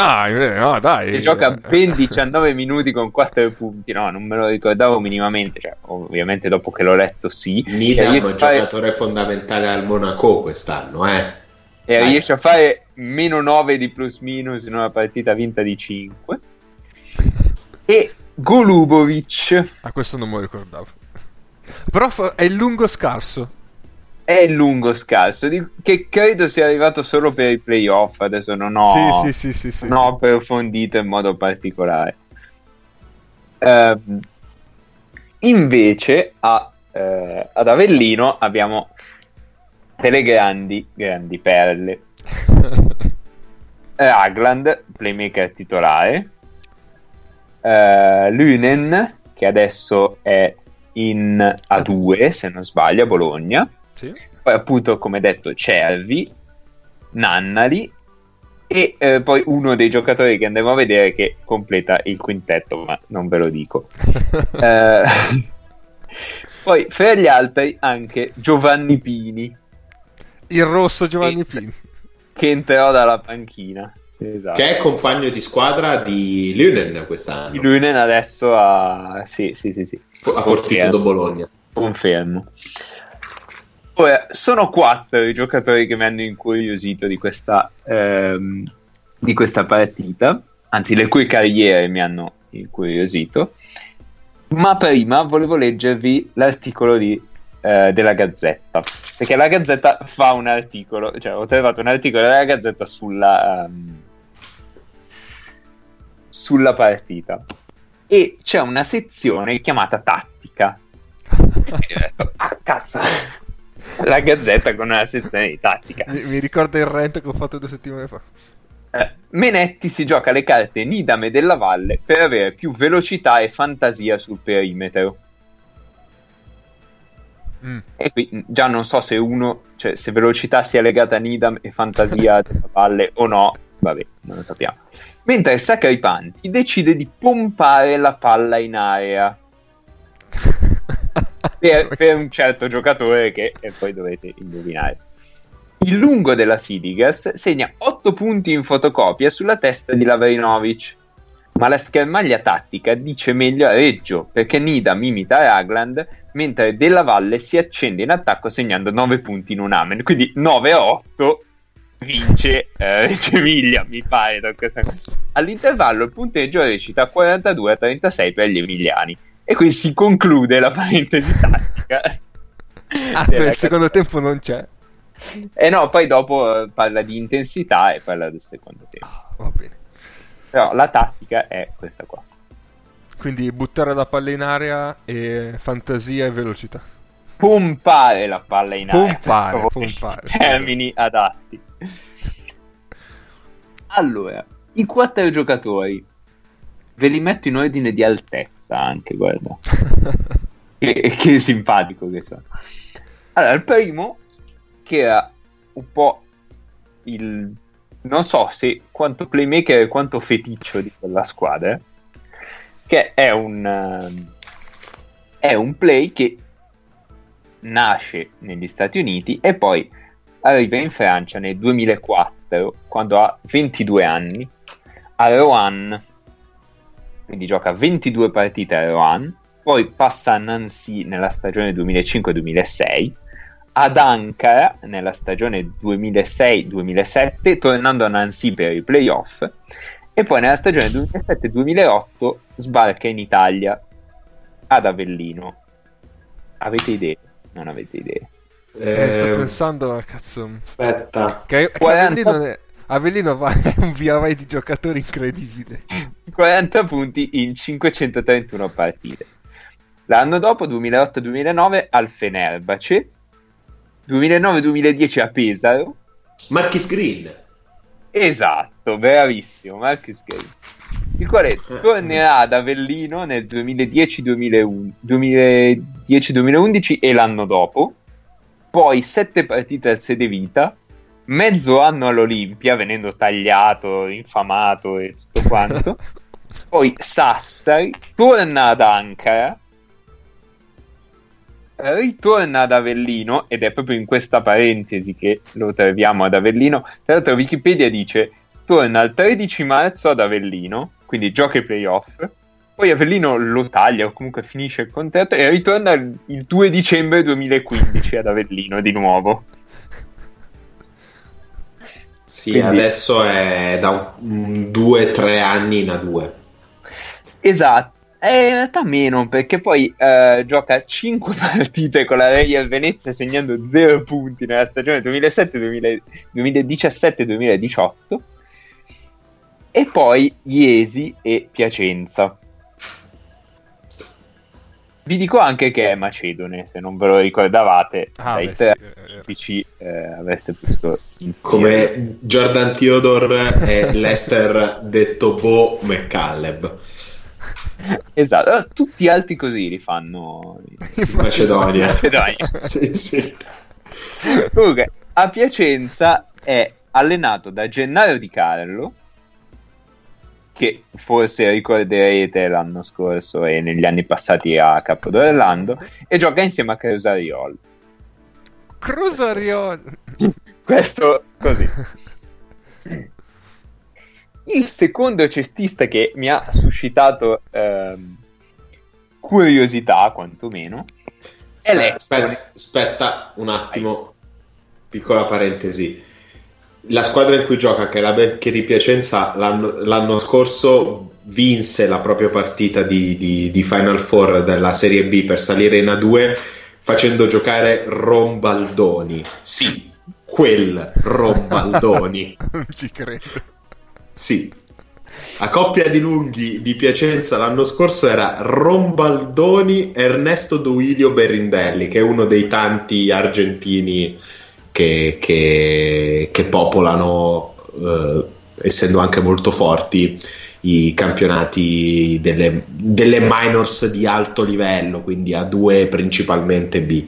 Ah, eh, no, dai. che gioca ben 19 minuti con 4 punti. No, non me lo ricordavo minimamente. Cioè, ovviamente dopo che l'ho letto, sì. Nidam è un a fare- giocatore fondamentale al Monaco quest'anno, eh. e Dai. riesce a fare meno 9 di plus minus in una partita vinta di 5 e Golubovic Ah, questo non me lo ricordavo. Però è il lungo scarso. È lungo scarso che credo sia arrivato solo per i playoff adesso non ho, Sì, sì, sì, sì, sì, non ho approfondito in modo particolare. Ehm, invece a, eh, ad Avellino abbiamo delle grandi grandi perle. Ragland, playmaker titolare, eh, Lunen, che adesso è in A2, se non sbaglio, a Bologna, Sì. poi appunto, come detto, Cervi, Nannali e eh, poi uno dei giocatori che andremo a vedere che completa il quintetto, ma non ve lo dico. Eh, poi fra gli altri anche Giovanni Pini, Il rosso Giovanni Sì. Pini. che entrerà dalla panchina. Esatto. Che è compagno di squadra di Lunen quest'anno. Il Lunen adesso ha... Sì, sì, sì, sì. A Fortitudo Bologna. Confermo. Ora, sono quattro i giocatori che mi hanno incuriosito di questa, ehm, di questa partita, anzi le cui carriere mi hanno incuriosito, ma prima volevo leggervi l'articolo di, eh, della Gazzetta, perché la Gazzetta fa un articolo, cioè ho trovato un articolo della Gazzetta sulla, ehm, sulla partita. E c'è una sezione chiamata tattica. E ho detto, ah, cazzo, la Gazzetta con una sezione di tattica. Mi, mi ricorda il rent che ho fatto due settimane fa. Eh, Menetti si gioca le carte Nidam e della Valle per avere più velocità e fantasia sul perimetro. Mm. E qui mh, già non so se uno, cioè se velocità sia legata a Nidam e fantasia della Valle o no, vabbè, non lo sappiamo. Mentre Sacripanti decide di pompare la palla in area per, per un certo giocatore che e poi dovete indovinare. Il lungo della Sidigas segna 8 punti in fotocopia sulla testa di Lavrinovic, ma la schermaglia tattica dice meglio a Reggio perché Nidam imita Ragland mentre Della Valle si accende in attacco segnando 9 punti in un amen, quindi 9 a 8 vince eh, Reggio Emilia, mi pare. All'intervallo il punteggio recita 42 a 36 per gli emiliani e qui si conclude la parentesi tattica. Ah, il secondo tempo non c'è. e no, poi dopo eh, parla di intensità e parla del secondo tempo. Ah, va bene. Però la tattica è questa qua. Quindi buttare la palla in area e fantasia e velocità. Pompare la palla in aria. Pompare, favore. pompare. Termini adatti. Allora, i quattro giocatori ve li metto in ordine di altezza anche, guarda. che, che simpatico che sono. Allora, il primo, che era un po' il... non so se quanto playmaker e quanto feticcio di quella squadra, che è un... ehm, è un play che nasce negli Stati Uniti e poi arriva in Francia nel 2004, quando ha 22 anni, a Rouen, quindi gioca 22 partite a Rouen, poi passa a Nancy nella stagione 2005-2006, ad Ankara nella stagione 2006-2007, tornando a Nancy per i playoff, e poi nella stagione 2007-2008 sbarca in Italia ad Avellino. Avete idee? Non avete idee. Eh, sto Eh, pensando, cazzo. aspetta. Che, che 40 Avellino, ne- Avellino va, è un via vai di giocatori incredibile. 40 punti in 531 partite. L'anno dopo, 2008-2009, al Fenerbahce. 2009-2010 a Pesaro. Marquis Green. Esatto, bravissimo, Marcus Gay. Il quale tornerà ad Avellino nel 2010-2011 2010-2011 e l'anno dopo. Poi sette partite al Sede Vita, mezzo anno all'Olimpia, venendo tagliato, infamato e tutto quanto. Poi Sassari, torna ad Ankara, ritorna ad Avellino, ed è proprio in questa parentesi che lo troviamo ad Avellino. Tra l'altro Wikipedia dice, torna il 13 marzo ad Avellino, quindi gioca i playoff, poi Avellino lo taglia o comunque finisce il contratto e ritorna il il 2 dicembre 2015 ad Avellino di nuovo. Sì, Quindi- adesso è da un 2-3 anni in A2. Esatto. Eh, in realtà meno, perché poi eh, gioca 5 partite con la Real Venezia segnando 0 punti nella stagione 2017-2018 e poi Iesi e Piacenza. Vi dico anche che è macedone, se non ve lo ricordavate, Ah, dai beh, sì. PC eh, avreste potuto. Come Jordan Theodore e Lester detto Bo McCalleb. Esatto, allora, tutti altri così li fanno In Macedonia. Macedonia. sì, sì. Comunque, a Piacenza è allenato da Gennaro Di Carlo, che forse ricorderete l'anno scorso e negli anni passati a Capodorlando, e gioca insieme a Crusariol. Crusariol. Questo così. Il secondo cestista che mi ha suscitato ehm, curiosità, quantomeno, è aspetta, aspetta un attimo, piccola parentesi. La squadra in cui gioca, che è la Becchi di Piacenza, l'anno, l'anno scorso vinse la propria partita di, di- di Final Four della Serie B per salire in A2 facendo giocare Rombaldoni. Sì, quel Rombaldoni. non ci credo. Sì. La coppia di lunghi di Piacenza l'anno scorso era Rombaldoni Ernesto Duilio Berindelli, che è uno dei tanti argentini che, che- che popolano, eh, essendo anche molto forti, i campionati delle, delle minors di alto livello, quindi A2 principalmente B.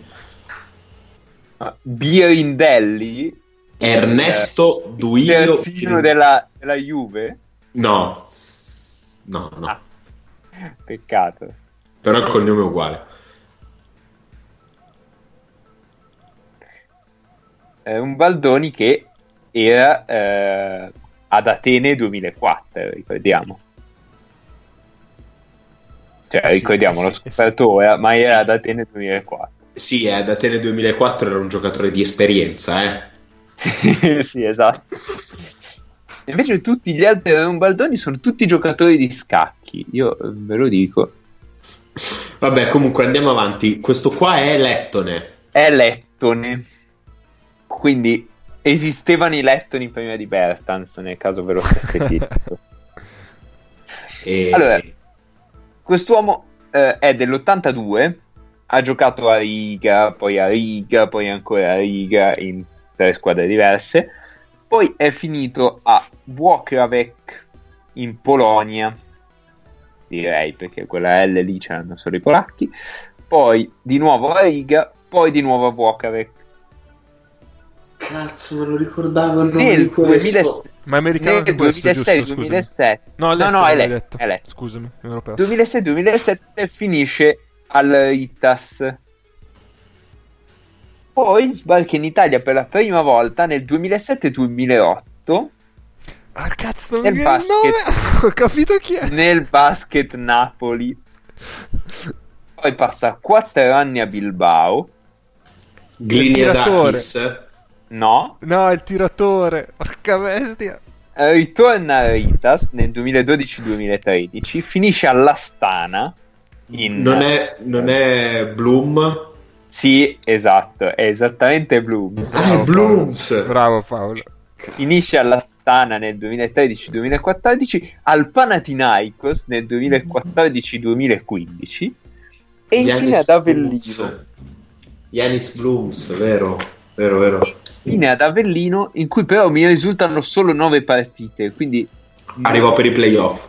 Ah, Birindelli, Ernesto Duilio terzino della, della Juve. No, no, no. Ah. Peccato. Però il cognome è uguale. È un Baldoni che era eh, ad Atene 2004, ricordiamo. Cioè, Eh sì, ricordiamo, eh l'ho sì, eh scoperto ora, ma Sì. era ad Atene 2004. Sì, da Atene 2004 era un giocatore di esperienza, eh. sì, esatto. Invece tutti gli altri un Baldoni sono tutti giocatori di scacchi, io eh, ve lo dico. Vabbè, comunque andiamo avanti. Questo qua è Lettone. È Lettone. Quindi esistevano i Lettoni prima di Bertans, nel caso ve lo stesse chiesto. E... Allora. Quest'uomo eh, è dell'82, ha giocato a Riga, poi a Riga, poi ancora a Riga in tre squadre diverse. Poi è finito a Włocławek in Polonia, direi perché quella L lì c'erano solo i polacchi. Poi di nuovo a Riga, poi di nuovo a Włocławek. Cazzo, me lo ricordavo il nome Nel di questo. 2000 Ma è americano nel anche questo, giusto? Scusami. 2006-2007. No, letto, no, non è l'hai letto, detto. è letto. Scusami, me l'ho perso. 2006-2007 finisce al Ritas. Poi sbarca in Italia per la prima volta nel 2007-2008 Ah, cazzo, non mi Nel nome. Ho capito chi è. nel basket Napoli. Poi passa 4 anni a Bilbao. Gliniadakis. No, No, è il tiratore. Porca bestia. Eh, ritorna a Ritas nel 2012-2013. Finisce all'Astana. In... Non è, non è Bloom. Sì, esatto, è esattamente Bloom. Ah, è Blooms. Bravo Paolo. Finisce all'Astana Astana nel 2013-2014, al Panathinaikos nel 2014-2015 e infine ad Avellino. Blooms. Giannis Blooms, vero, vero, vero. Infine ad Avellino, in cui però mi risultano solo 9 partite, quindi... Arrivò per i playoff.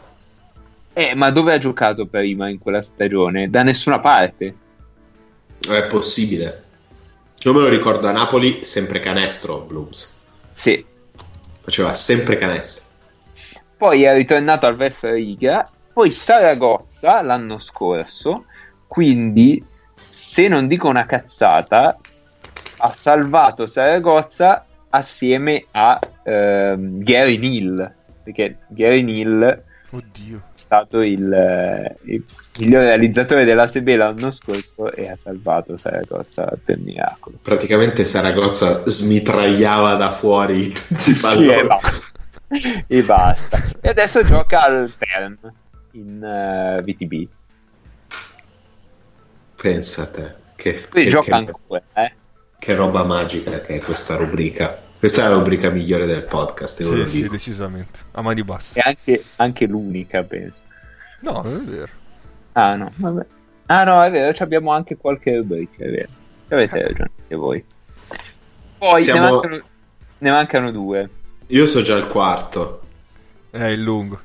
Eh, ma dove ha giocato prima in quella stagione? Da nessuna parte. È possibile. Io me lo ricordo a Napoli, sempre canestro Blooms. Sì. Faceva sempre canestro. Poi è ritornato al VF Riga, poi Saragozza l'anno scorso, quindi se non dico una cazzata, ha salvato Saragozza assieme a ehm, Gary Neal, perché Gary Neal è Oddio. stato il, eh, il miglior realizzatore della Sebe l'anno scorso e ha salvato Saragozza per miracolo. Praticamente Saragozza smitragliava da fuori tutti i Sì, palloni. e basta. e basta. E adesso gioca al Perm in eh, VTB. Pensa a te. Che, Quindi che- gioca che- ancora, eh. Che roba magica che è questa rubrica. Questa è la rubrica migliore del podcast, Sì, sì, dico. decisamente. A mani basse. E anche, anche l'unica, penso. No, non è vero. Ah, no, vabbè. Ah, no, è vero, ci abbiamo anche qualche rubrica, è vero. Avete ragione anche voi. Poi Siamo- ne, mancano, ne mancano due. Io so già il quarto. È il lungo.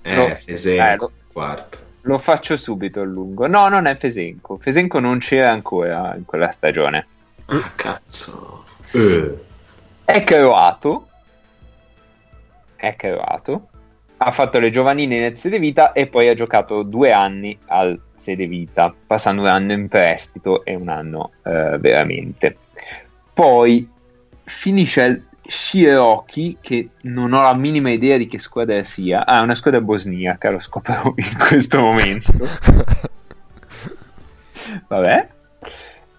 Eh, No. Fesenco, Eh, lo- quarto. Lo faccio subito il lungo. No, non è Fesenco. Fesenco non c'era ancora in quella stagione. Ah, cazzo. Eh. È croato. È croato. Ha fatto le giovanili nel Sede Vita e poi ha giocato due anni al Sede Vita, passando un anno in prestito e un anno eh, veramente. Poi finisce al Shiroki, che non ho la minima idea di che squadra sia. Ah, è una squadra bosniaca, lo scopro in questo momento. Vabbè.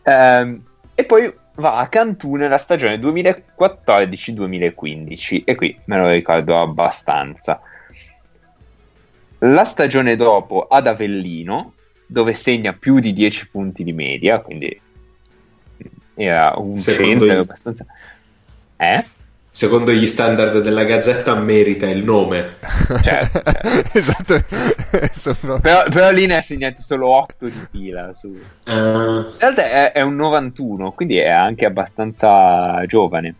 Ehm, e poi va a Cantù nella stagione 2014-2015 e qui me lo ricordo abbastanza. La stagione dopo ad Avellino, dove segna più di 10 punti di media, quindi era un Secondo centro abbastanza... Eh? Secondo gli standard della Gazzetta merita il nome. Certo, certo. esatto. Sono- Però, però lì ne ha segnati solo 8 di fila. Su. In Ah, realtà è, è un 91, quindi è anche abbastanza giovane.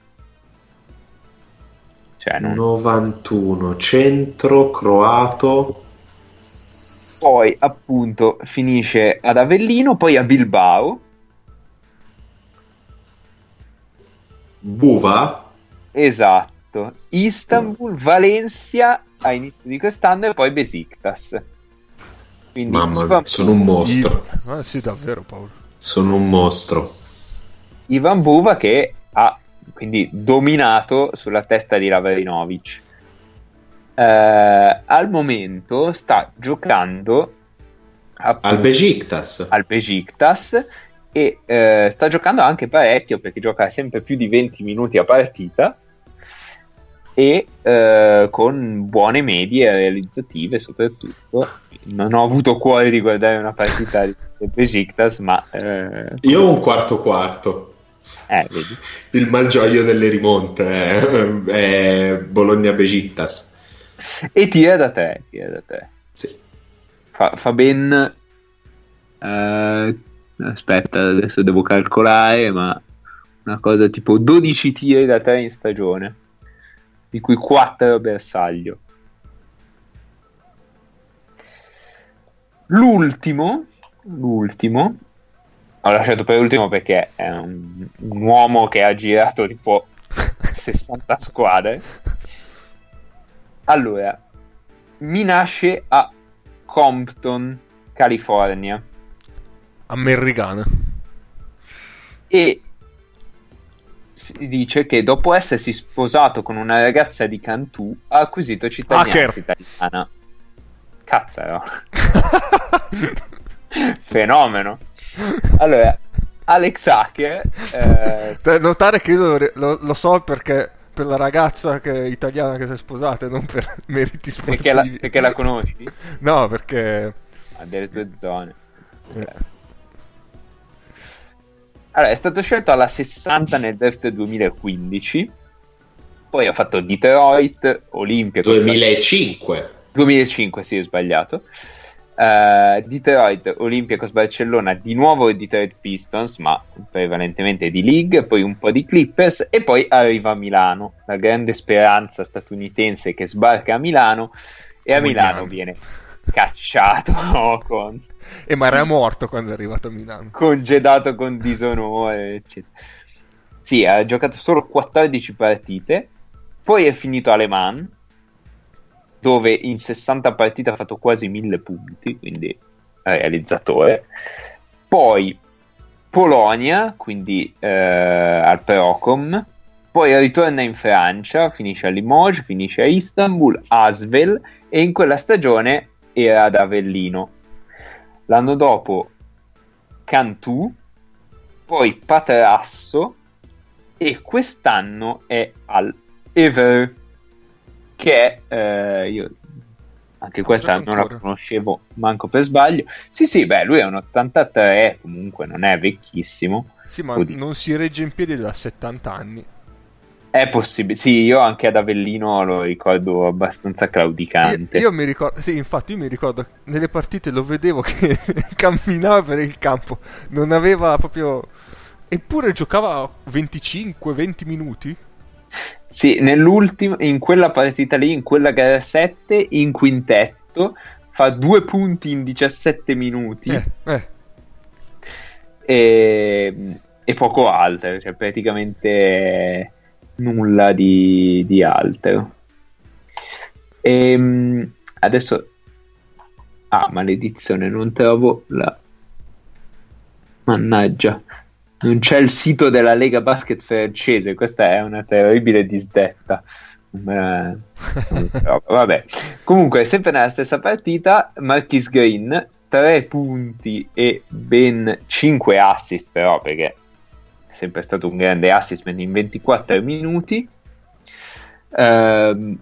Cioè, non- 91, centro, croato. Poi appunto finisce ad Avellino, poi a Bilbao, Buva? Esatto, Istanbul, Valencia a inizio di quest'anno e poi Besiktas. Quindi Mamma Ivan, mia, sono un mostro. Ah, sì, davvero, Paolo. Sono un mostro. Ivan Buva che ha quindi dominato sulla testa di Lavrinovic. Eh, al momento sta giocando appunto, Al Besiktas. al Besiktas e eh, sta giocando anche parecchio perché gioca sempre più di 20 minuti a partita e eh, con buone medie realizzative soprattutto non ho avuto cuore di guardare una partita di Besiktas ma eh, Io ho un quarto quarto. eh. Il malgioglio delle rimonte è, è Bologna-Besiktas. e tira da te tira da te Sì. fa, fa ben eh, aspetta adesso devo calcolare ma una cosa tipo 12 tiri da 3 in stagione di cui 4 bersaglio. L'ultimo l'ultimo ho lasciato per ultimo perché è un, un uomo che ha girato tipo 60 squadre. Allora mi nasce a Compton, California. Americana. e dice che dopo essersi sposato con una ragazza di Cantù ha acquisito cittadinanza Hacker. italiana. Cazzaro. Fenomeno. Allora, Alex Hacker eh, notare che io lo, lo- lo so perché per la ragazza che- italiana che si è sposata e non per meriti sportivi. perché, la, perché la conosci? No, perché... Ha delle tue zone. eh, Allora, è stato scelto alla 60 nel draft 2015 Poi ha fatto Detroit, Olimpia. 2005. 2005, sì, ho sbagliato. Eh, Detroit, Olympiacos Barcellona, di nuovo Detroit Pistons, ma prevalentemente di League, poi un po' di Clippers e poi arriva a Milano, la grande speranza statunitense che sbarca a Milano e a Milano Milano. viene cacciato con, E ma era morto quando è arrivato a Milano. congedato con disonore, eccetera. Sì, ha giocato solo 14 partite, poi è finito a Le Mans, dove in 60 partite ha fatto quasi 1000 punti, quindi realizzatore. Poi Polonia, quindi eh, al Procom, poi ritorna in Francia, finisce a Limoges, finisce a Istanbul, Asvel e in quella stagione era ad Avellino. L'anno dopo Cantù, poi Patrasso e quest'anno è al Ever che eh, io anche questa non la conoscevo manco per sbaglio. Sì, sì, beh, lui è un 83, comunque non è vecchissimo. Sì, ma Oddio. non si regge in piedi da 70 anni. È possibile, sì, io anche ad Avellino lo ricordo abbastanza Io, claudicante. io mi ricordo, sì, infatti, io mi ricordo nelle partite lo vedevo che camminava per il campo, non aveva proprio. Eppure giocava 25-20 minuti. Sì, nell'ultimo, in quella partita lì, in quella gara 7, in quintetto, fa due punti in 17 minuti. Eh, eh. e, e poco altro, cioè praticamente nulla di, di altro. Ehm, adesso, ah, maledizione, non trovo la. Mannaggia, non c'è il sito della Lega Basket francese. Questa è una terribile disdetta. Ma-. Vabbè, comunque, sempre nella stessa partita, Marquis Green 3 punti e ben 5 assist, però perché sempre stato un grande assist in 24 minuti. Ehm,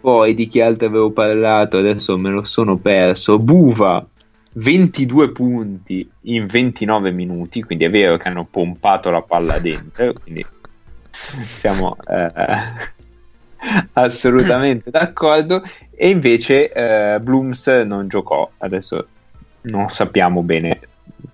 poi di chi altro avevo parlato, adesso me lo sono perso. Buva 22 punti in 29 minuti, quindi è vero che hanno pompato la palla dentro, quindi siamo eh, assolutamente d'accordo. E invece eh, Blooms non giocò, adesso non sappiamo bene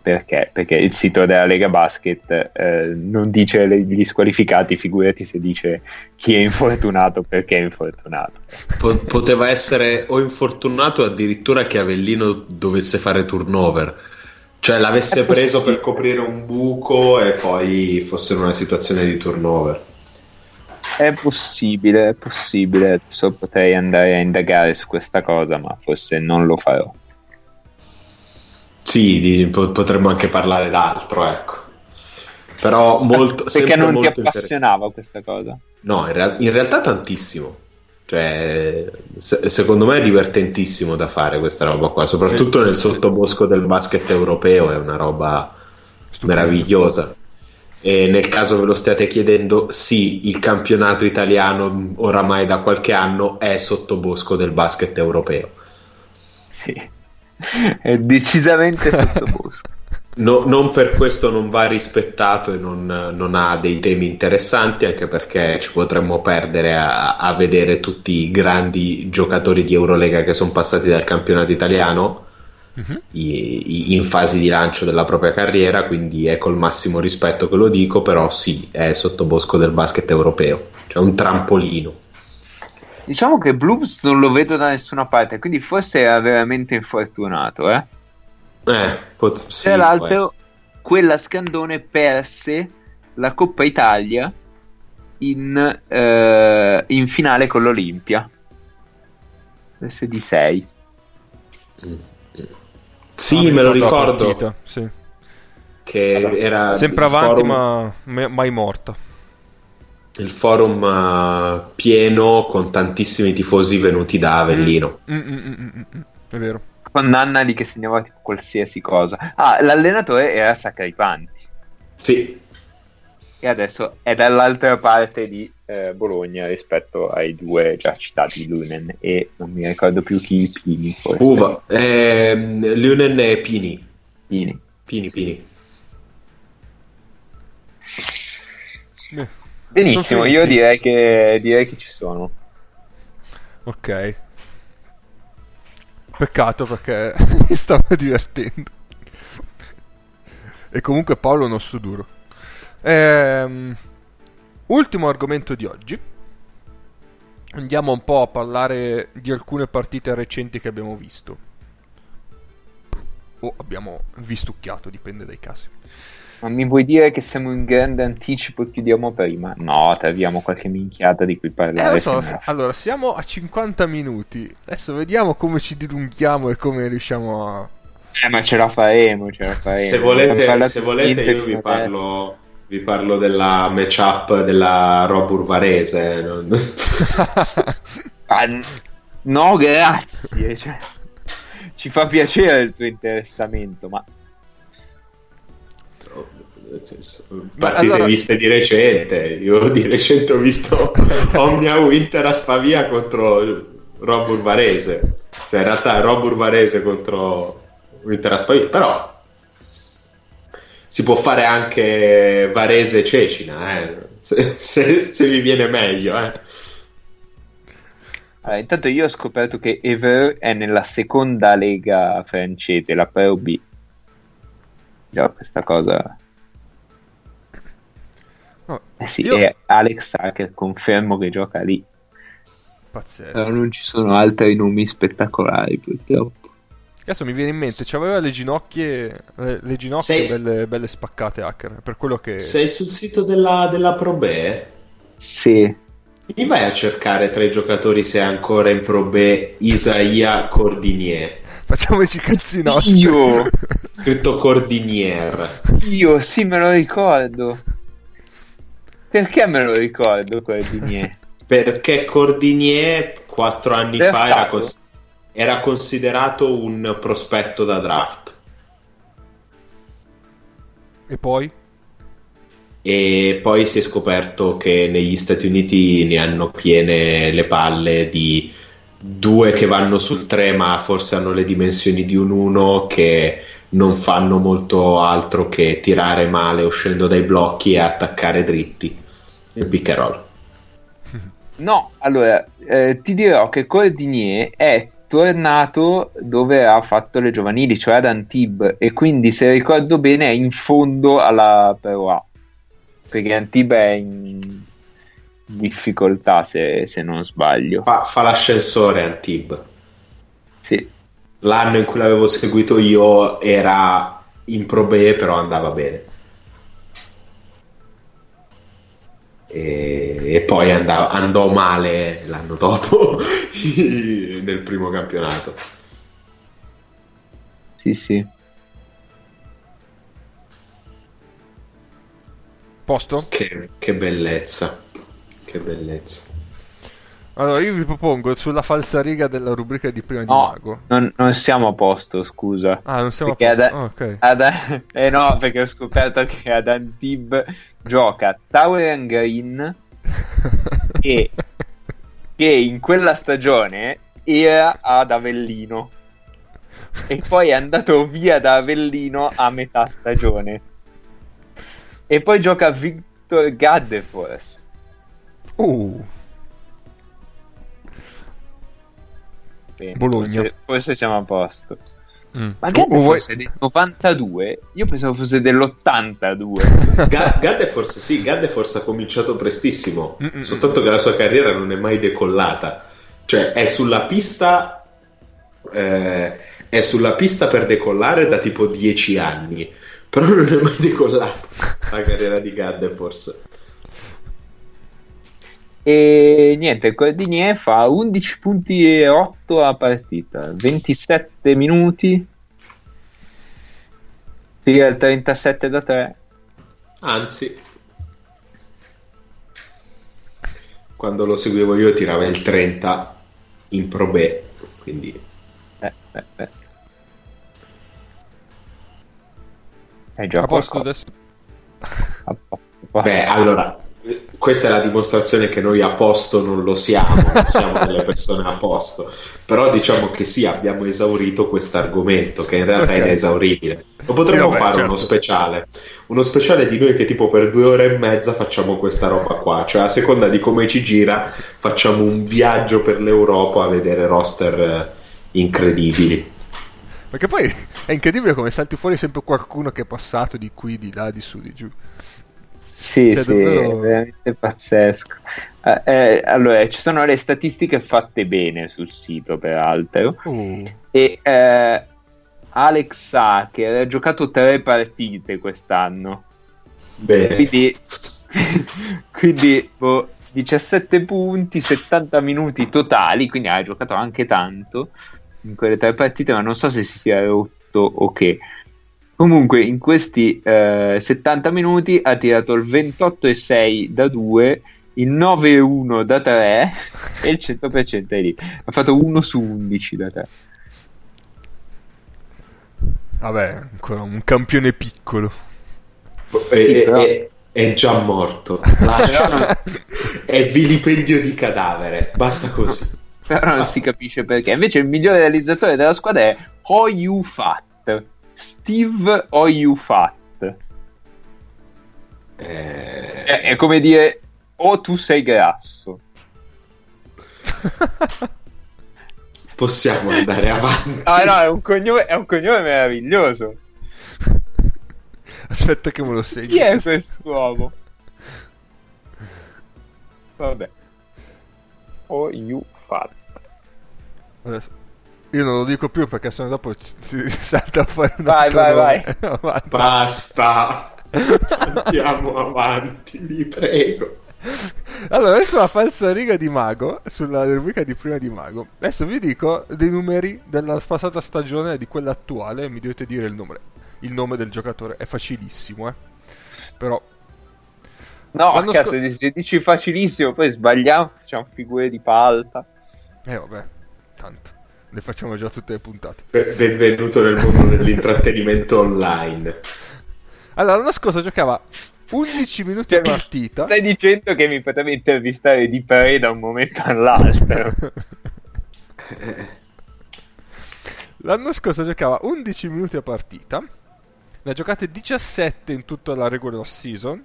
perché, perché il sito della Lega Basket eh, non dice le- gli squalificati, figurati se dice chi è infortunato perché è infortunato. Po- poteva essere o infortunato addirittura che Avellino dovesse fare turnover. Cioè l'avesse È preso per coprire un buco e poi fosse in una situazione di turnover. È possibile, è possibile, adesso potrei andare a indagare su questa cosa, ma forse non lo farò. Sì, di- po- potremmo anche parlare d'altro, ecco. Però molto... perché non ti molto inter- appassionava questa cosa? No, in, real- in realtà tantissimo. Cioè, se- secondo me è divertentissimo da fare questa roba qua, soprattutto Sì, nel sì, sì. sottobosco del basket europeo, è una roba Stupendo. meravigliosa. E nel caso ve lo stiate chiedendo, sì, il campionato italiano oramai da qualche anno è sottobosco del basket europeo. Sì, è decisamente sottobosco. No- non per questo non va rispettato e non, non ha dei temi interessanti, anche perché ci potremmo perdere a, a vedere tutti i grandi giocatori di Eurolega che sono passati dal campionato italiano Mhm. i- i- in fase di lancio della propria carriera, quindi è col massimo rispetto che lo dico, però sì, è sottobosco del basket europeo, cioè un trampolino. Diciamo che Blooms non lo vedo da nessuna parte, quindi forse era veramente infortunato, eh? Eh, pot- sì, Tra l'altro, quella Scandone perse la Coppa Italia in, eh, in finale con l'Olimpia. Perse di 6. Sì, Ah, me lo ricordo partita, sì. che era Sempre il avanti, forum- ma ma- mai morta. Il forum eh, pieno con tantissimi tifosi venuti da Avellino. Mm, mm, mm. È vero. Con Nanna lì che segnava tipo qualsiasi cosa. Ah, l'allenatore era Sacripanti. Sì, E adesso è dall'altra parte di eh, Bologna rispetto ai due già citati, Lunen e non mi ricordo più chi, Pini. forse. Uva, ehm, Lunen e Pini. Pini. Pini, Pini. Eh, Benissimo, io direi che, direi che ci sono. Ok. Peccato perché mi stavo divertendo. E comunque Paolo non sto duro. Ehm, ultimo argomento di oggi. Andiamo un po' a parlare di alcune partite recenti che abbiamo visto. O abbiamo vistucchiato, dipende dai casi. Ma mi vuoi dire che siamo in grande anticipo e chiudiamo prima? No, troviamo qualche minchiata di cui Eh, parlare. lo so, se allora siamo a 50 minuti. Adesso vediamo come ci dilunghiamo e come riusciamo a... Eh, ma ce la faremo, ce la faremo. Se Abbiamo volete, se volete io vi te. parlo, vi parlo della matchup della Rob Urvarese. non- Ah, no, grazie. cioè, ci fa piacere il tuo interessamento, ma Nel senso, partite allora- viste di recente. Io di recente ho visto Omnia Winter a Spavia contro Rob Urvarese. Cioè, in realtà Rob Urvarese contro Winter a Spavia. Però si può fare anche Varese Cecina, eh. se, se, se vi viene meglio. Eh. Allora, intanto io ho scoperto che Ever è nella seconda lega francese, la Pro B. Già, questa cosa... Eh sì, io- è Alex Hacker, confermo che gioca lì. Pazzesco. Però non ci sono altri nomi spettacolari, purtroppo. Adesso mi viene in mente, c'aveva le ginocchie, le, le ginocchie Sei- belle, belle spaccate hacker, per quello che... Sei sul sito della, della Pro B? Sì. Mi vai a cercare tra i giocatori se è ancora in Pro B Isaia Cordinier. Facciamoci i cazzi nostri. Io? Scritto Cordinier. Io sì, me lo ricordo. Perché me lo ricordo quel di Nier? Perché Cordinier quattro anni Per fa era, cons- era considerato un prospetto da draft. e poi? E poi si è scoperto che negli Stati Uniti ne hanno piene le palle di due che vanno sul 3 ma forse hanno le dimensioni di un 1 che non fanno molto altro che tirare male uscendo dai blocchi e attaccare dritti. Il pick and roll. No, allora, eh, ti dirò che Cordinier è tornato dove ha fatto le giovanili, cioè ad Antibes, e quindi se ricordo bene è in fondo alla Pro A, perché Antibes è in difficoltà se, se non sbaglio. Fa, fa l'ascensore Antib. L'anno in cui l'avevo seguito io era in Pro B, però andava bene. E, e poi andava- andò male l'anno dopo nel primo campionato. Sì, sì. Posto? Che, che bellezza, che bellezza. Allora io vi propongo sulla falsariga della rubrica di prima di No, Mago. non, non siamo a posto, scusa. Ah, non siamo Perché a posto. ad- Ah, ok. Ad- eh no, perché ho scoperto che ad Antibes gioca Tauren Green e che in quella stagione era ad Avellino e poi è andato via da Avellino a metà stagione e poi gioca Victor Gaddefors Uh, Bene, Bologna. forse, forse siamo a posto mm. ma O- o Gaddefors vuoi- è del 92 io pensavo fosse dell'82 Ga- Gadde forse sì, Gadde forse ha cominciato prestissimo, Mm-mm. soltanto che la sua carriera non è mai decollata. Cioè è sulla pista eh, è sulla pista per decollare da tipo 10 anni, però non è mai decollata la carriera di Gadde forse. E niente, il Cordinier fa 11 punti e 8 a partita, 27 minuti, tira il 37 da 3. Anzi, quando lo seguivo io tirava il 30 in Pro B, quindi Eh, eh, eh. È già a posto adesso? A posto, qua. Beh, allora, questa è la dimostrazione che noi a posto non lo siamo, non siamo delle persone a posto. Però diciamo che sì, abbiamo esaurito questo argomento che in realtà è Ok. inesauribile. Lo potremmo Sì, fare certo. uno speciale. Uno speciale di noi che tipo per due ore e mezza facciamo questa roba qua. Cioè a seconda di come ci gira facciamo un viaggio per l'Europa a vedere roster eh, incredibili. Perché poi è incredibile come salti fuori sempre qualcuno che è passato di qui, di là, di su, di giù. Sì, Cioè, sì, davvero- è veramente pazzesco. Eh, eh, allora, ci sono le statistiche fatte bene sul sito, peraltro. Oh. E eh, Alex Hacker ha giocato tre partite quest'anno. Bene. Quindi, quindi boh, 17 punti, 70 minuti totali, quindi ha giocato anche tanto in quelle tre partite, ma non so se si sia rotto o che. Comunque, in questi eh, 70 minuti ha tirato il 28,6 da 2, il 9,1 da 3 e il 100% è lì. Ha fatto 1 su 11 da 3. Vabbè, ancora un campione piccolo. È, Sì, però- è- è già morto. Lascia- è vilipendio di cadavere. Basta così. Però non si capisce perché. Invece il migliore realizzatore della squadra è Hoyu Fat. Steve Hoyu Fat. Eh, È, è come dire o tu sei grasso. possiamo andare avanti. Ah no, è un cognome, è un cognome meraviglioso. Aspetta che me lo segno. Chi è quest'uomo? Vabbè. Hoyu Fat. Adesso- Io non lo dico più perché sennò dopo si salta fuori un Vai, vai. Avanti. Basta. Andiamo avanti, vi prego. Allora, adesso la falsa riga di Mago, sulla rubrica di prima di Mago. Adesso vi dico dei numeri della passata stagione e di quella attuale e mi dovete dire il nome. Il nome del giocatore è facilissimo, eh. Però No, L'anno cazzo, sco- se dici facilissimo, poi sbagliamo, facciamo figure di palta. eh vabbè, tanto ne facciamo già tutte le puntate. Be- Benvenuto nel mondo dell'intrattenimento online. Allora, l'anno scorso giocava 11 minuti Cioè, a partita. Stai dicendo che mi potrebbe intervistare di pre da un momento all'altro. L'anno scorso giocava 11 minuti a partita, ne ha giocate 17 in tutta la regular season,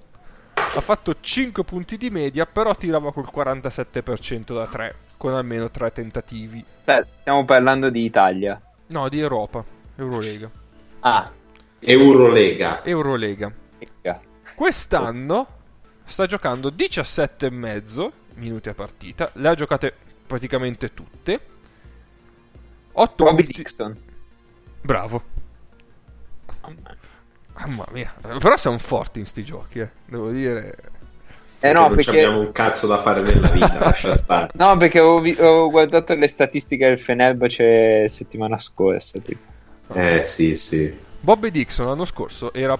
ha fatto 5 punti di media, però tirava col 47% da 3, con almeno 3 tentativi. Beh, stiamo parlando di Italia. No, di Europa, Eurolega. Ah, Eurolega. Eurolega. ecca. Quest'anno sta giocando 17,5 minuti a partita, le ha giocate praticamente tutte. 8 Bobby punti... Dixon. Bravo. Mamma mia, però siamo forti in sti giochi, eh. Devo dire. Eh no, non perché... abbiamo un cazzo da fare nella vita, lascia stare. No, perché ho, vi- ho guardato le statistiche del Fenerbahce settimana scorsa. Tipo. Eh sì, sì. Bobby Dixon l'anno scorso era.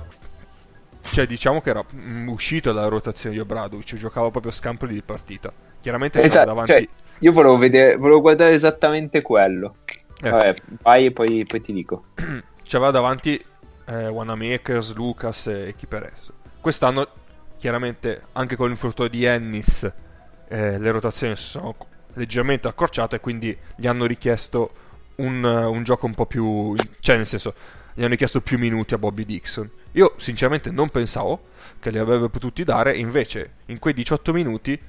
Cioè, diciamo che era mm, uscito dalla rotazione di Obradovic, giocava proprio scampoli di partita. Chiaramente c'era Esatto, davanti. cioè, io volevo, vedere, volevo guardare esattamente quello. eh, Vabbè, vai e poi, poi ti dico. c'aveva davanti eh, Wanamakers, Lucas e chi per esso. Quest'anno, chiaramente, anche con l'infortunio di Ennis, eh, le rotazioni si sono leggermente accorciate, quindi gli hanno richiesto un, un gioco un po' più. cioè, nel senso, gli hanno richiesto più minuti a Bobby Dixon. Io, sinceramente, non pensavo che li avrebbe potuti dare, invece, in quei 18 minuti.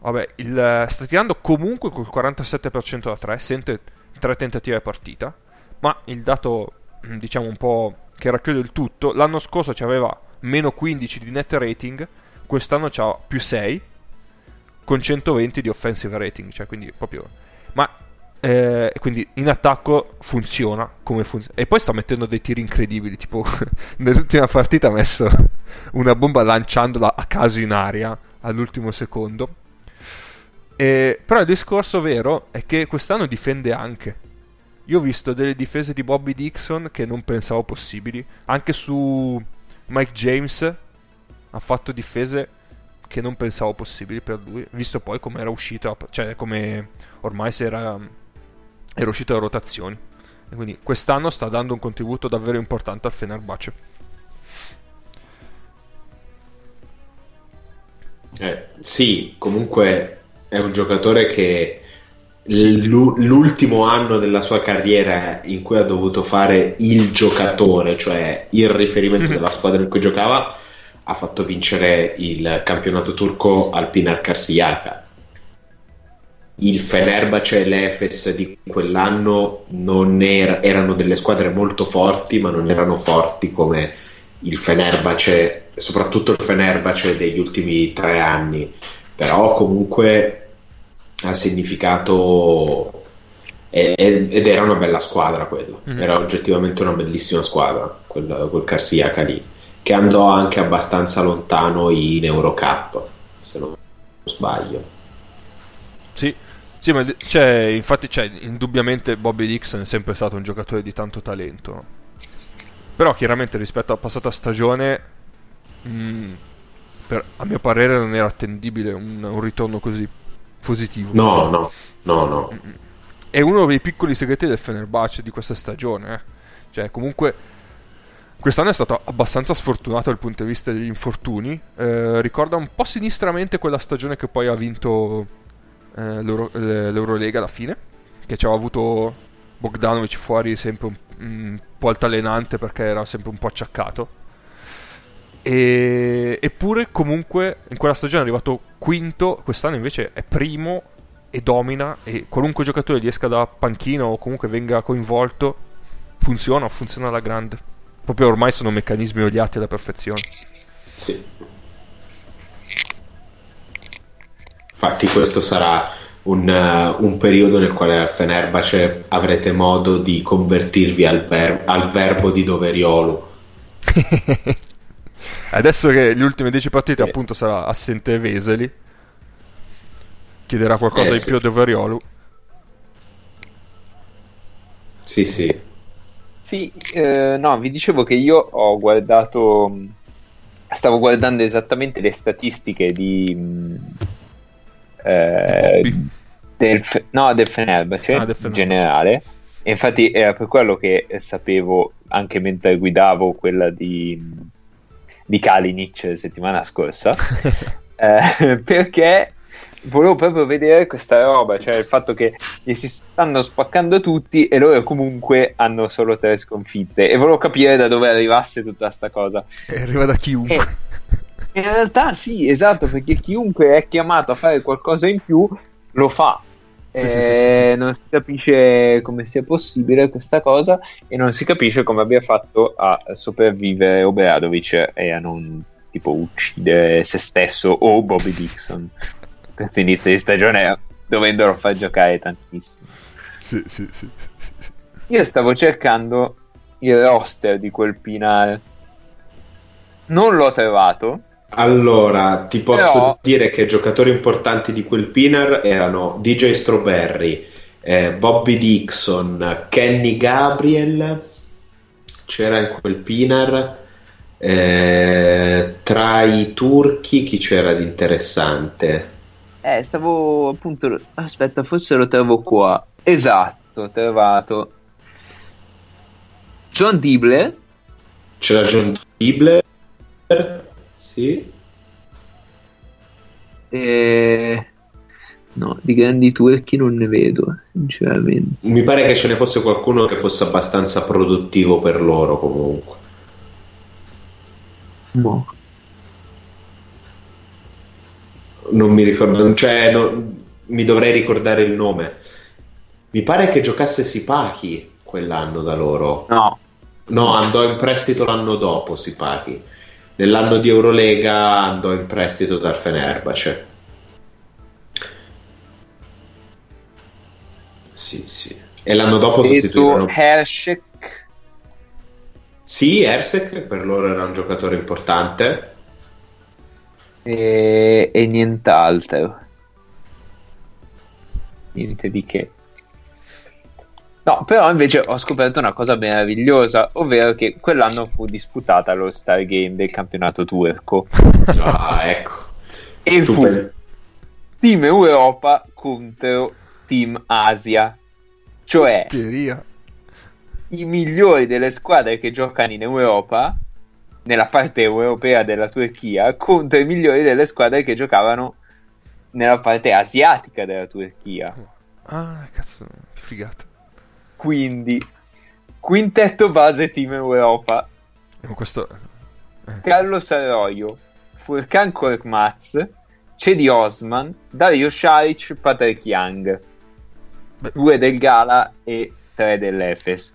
Vabbè, il, sta tirando comunque col 47% da 3, sente 3 tentative a partita. Ma il dato, diciamo un po' che racchiude il tutto, l'anno scorso c'aveva meno 15 di net rating, quest'anno c'ha più 6 con 120 di offensive rating, cioè quindi proprio ma eh, quindi in attacco funziona come funziona e poi sta mettendo dei tiri incredibili, tipo nell'ultima partita ha messo una bomba lanciandola a caso in aria all'ultimo secondo. E- però il discorso vero è che quest'anno difende anche. Io ho visto delle difese di Bobby Dixon che non pensavo possibili. Anche su Mike James ha fatto difese che non pensavo possibili per lui. Visto poi come era uscito, cioè come ormai si era, era uscito da rotazioni. E quindi quest'anno sta dando un contributo davvero importante al Fenerbahce. Eh, sì, comunque è un giocatore che l'ultimo anno della sua carriera in cui ha dovuto fare il giocatore, cioè il riferimento Mhm. della squadra in cui giocava, ha fatto vincere il campionato turco al Pinar Karsiyaka. Il Fenerbahce e l'Efes di quell'anno non er- erano delle squadre molto forti, ma non erano forti come il Fenerbahce, soprattutto il Fenerbahce degli ultimi tre anni. Però comunque ha significato ed era una bella squadra quella. Mhm. Era oggettivamente una bellissima squadra, quel, quel Karsiyaka lì, che andò anche abbastanza lontano in Eurocup, se non sbaglio. Sì, sì ma c'è, infatti c'è, indubbiamente Bobby Dixon è sempre stato un giocatore di tanto talento. Però chiaramente rispetto alla passata stagione, mh, per- a mio parere non era attendibile un, un ritorno così positivo. No, no, no, no. È uno dei piccoli segreti del Fenerbahce di questa stagione. eh. Cioè, comunque, quest'anno è stato abbastanza sfortunato dal punto di vista degli infortuni. Eh, ricorda un po' sinistramente quella stagione che poi ha vinto eh, l'Euro- eh, l'Eurolega alla fine. Che ci aveva avuto Bogdanovic fuori sempre un, un po' altalenante perché era sempre un po' acciaccato. E- eppure, comunque, in quella stagione è arrivato quinto. Quest'anno invece è primo e domina. E qualunque giocatore gli esca da panchino o comunque venga coinvolto, funziona, funziona alla grande. Proprio ormai sono meccanismi odiati alla perfezione. Sì. Infatti questo sarà un, eh, un periodo nel quale al Fenerbahce avrete modo di convertirvi al, ver- al verbo di Doveriolo. Adesso che le ultime 10 partite, Sì. appunto, sarà assente Veseli, chiederà qualcosa Eh, di sì. più a Doveriolu. Sì, sì. Sì, eh, no, vi dicevo che io ho guardato, stavo guardando esattamente le statistiche di, mh, eh, del, no, del Fenerbahce Ah, del in generale. E infatti era per quello che sapevo anche mentre guidavo quella di, di Kalinic settimana scorsa. Eh, perché volevo proprio vedere questa roba, cioè il fatto che gli si stanno spaccando tutti e loro comunque hanno solo tre sconfitte e volevo capire da dove arrivasse tutta sta cosa. E arriva da chiunque. E in realtà sì, esatto, perché chiunque è chiamato a fare qualcosa in più lo fa. Sì, sì, sì, Eh, Non si capisce come sia possibile questa cosa e non si capisce come abbia fatto a sopravvivere Obradovic e a non tipo uccidere se stesso o Bobby Dixon questo inizio di stagione dovendolo far giocare tantissimo. Sì. sì, sì. Io stavo cercando il roster di quel Pinar, non l'ho trovato. Allora, ti posso Però- dire che giocatori importanti di quel Pinar erano DJ Strawberry, eh, Bobby Dixon, Kenny Gabriel, c'era in quel Pinar, eh, tra i turchi chi c'era di interessante? Eh, stavo appunto. Aspetta, forse lo trovo qua. Esatto, trovato. John Dibler, C'era John Dibler, sì, e... No, di grandi turchi non ne vedo, sinceramente. mi pare che ce ne fosse qualcuno che fosse abbastanza produttivo per loro comunque. No. non mi ricordo, cioè non- mi dovrei ricordare il nome. Mi pare che giocasse Sipaki quell'anno da loro. No, No, andò in prestito l'anno dopo Sipaki. Nell'anno di Eurolega andò in prestito dal Fenerbahce. Sì, sì. E l'anno dopo vedo sostituirono... Hershek. Sì, Ersek per loro era un giocatore importante. E, e nient'altro. Niente di che. No, però invece ho scoperto una cosa meravigliosa, ovvero che quell'anno fu disputata lo Star Game del campionato turco. Ah, ecco. E Tu fu per- Team Europa contro Team Asia. Cioè, Schieria. i migliori delle squadre che giocano in Europa nella parte europea della Turchia contro i migliori delle squadre che giocavano nella parte asiatica della Turchia. Ah, cazzo, che figata. Quindi, quintetto base Team Europa. E con questo... Carlos Arroyo, Furkan Korkmaz, Cedi Osman, Dario Saric, Patrick Young. Beh. Due del Gala e tre dell'Efes.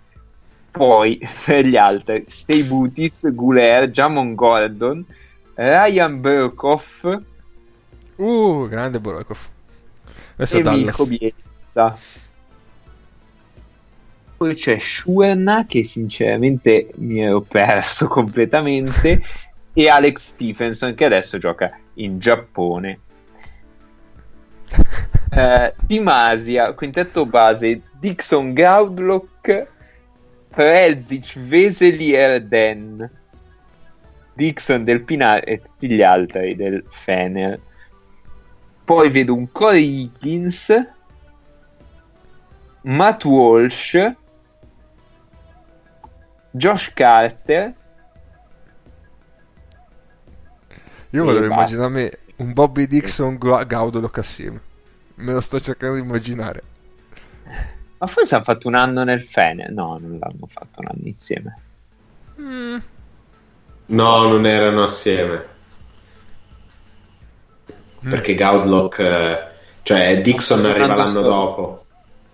Poi, per gli altri, Stay Butis, Guler, Jamon Gordon, Ryan Burkhoff Uh, grande Borokov. Adesso e Dallas. Milko Bielsa. Poi c'è Shuerna che sinceramente mi ero perso completamente e Alex Stephenson che adesso gioca in Giappone. Eh, Team Asia, quintetto base Dixon Gaudlock, Prezic, Veseli Erden, Dixon del Pinar e tutti gli altri del Fener. Poi vedo un Corey Higgins, Matt Walsh, Josh Carter. Io volevo immaginarmi un Bobby Dixon Gaudoloc assieme. Me lo sto cercando di immaginare. Ma forse hanno fatto un anno nel Fener. No, non l'hanno fatto un anno insieme. Mm, No, non erano assieme. Perché Gaudlock, eh, cioè Dixon arriva anno l'anno solo. dopo.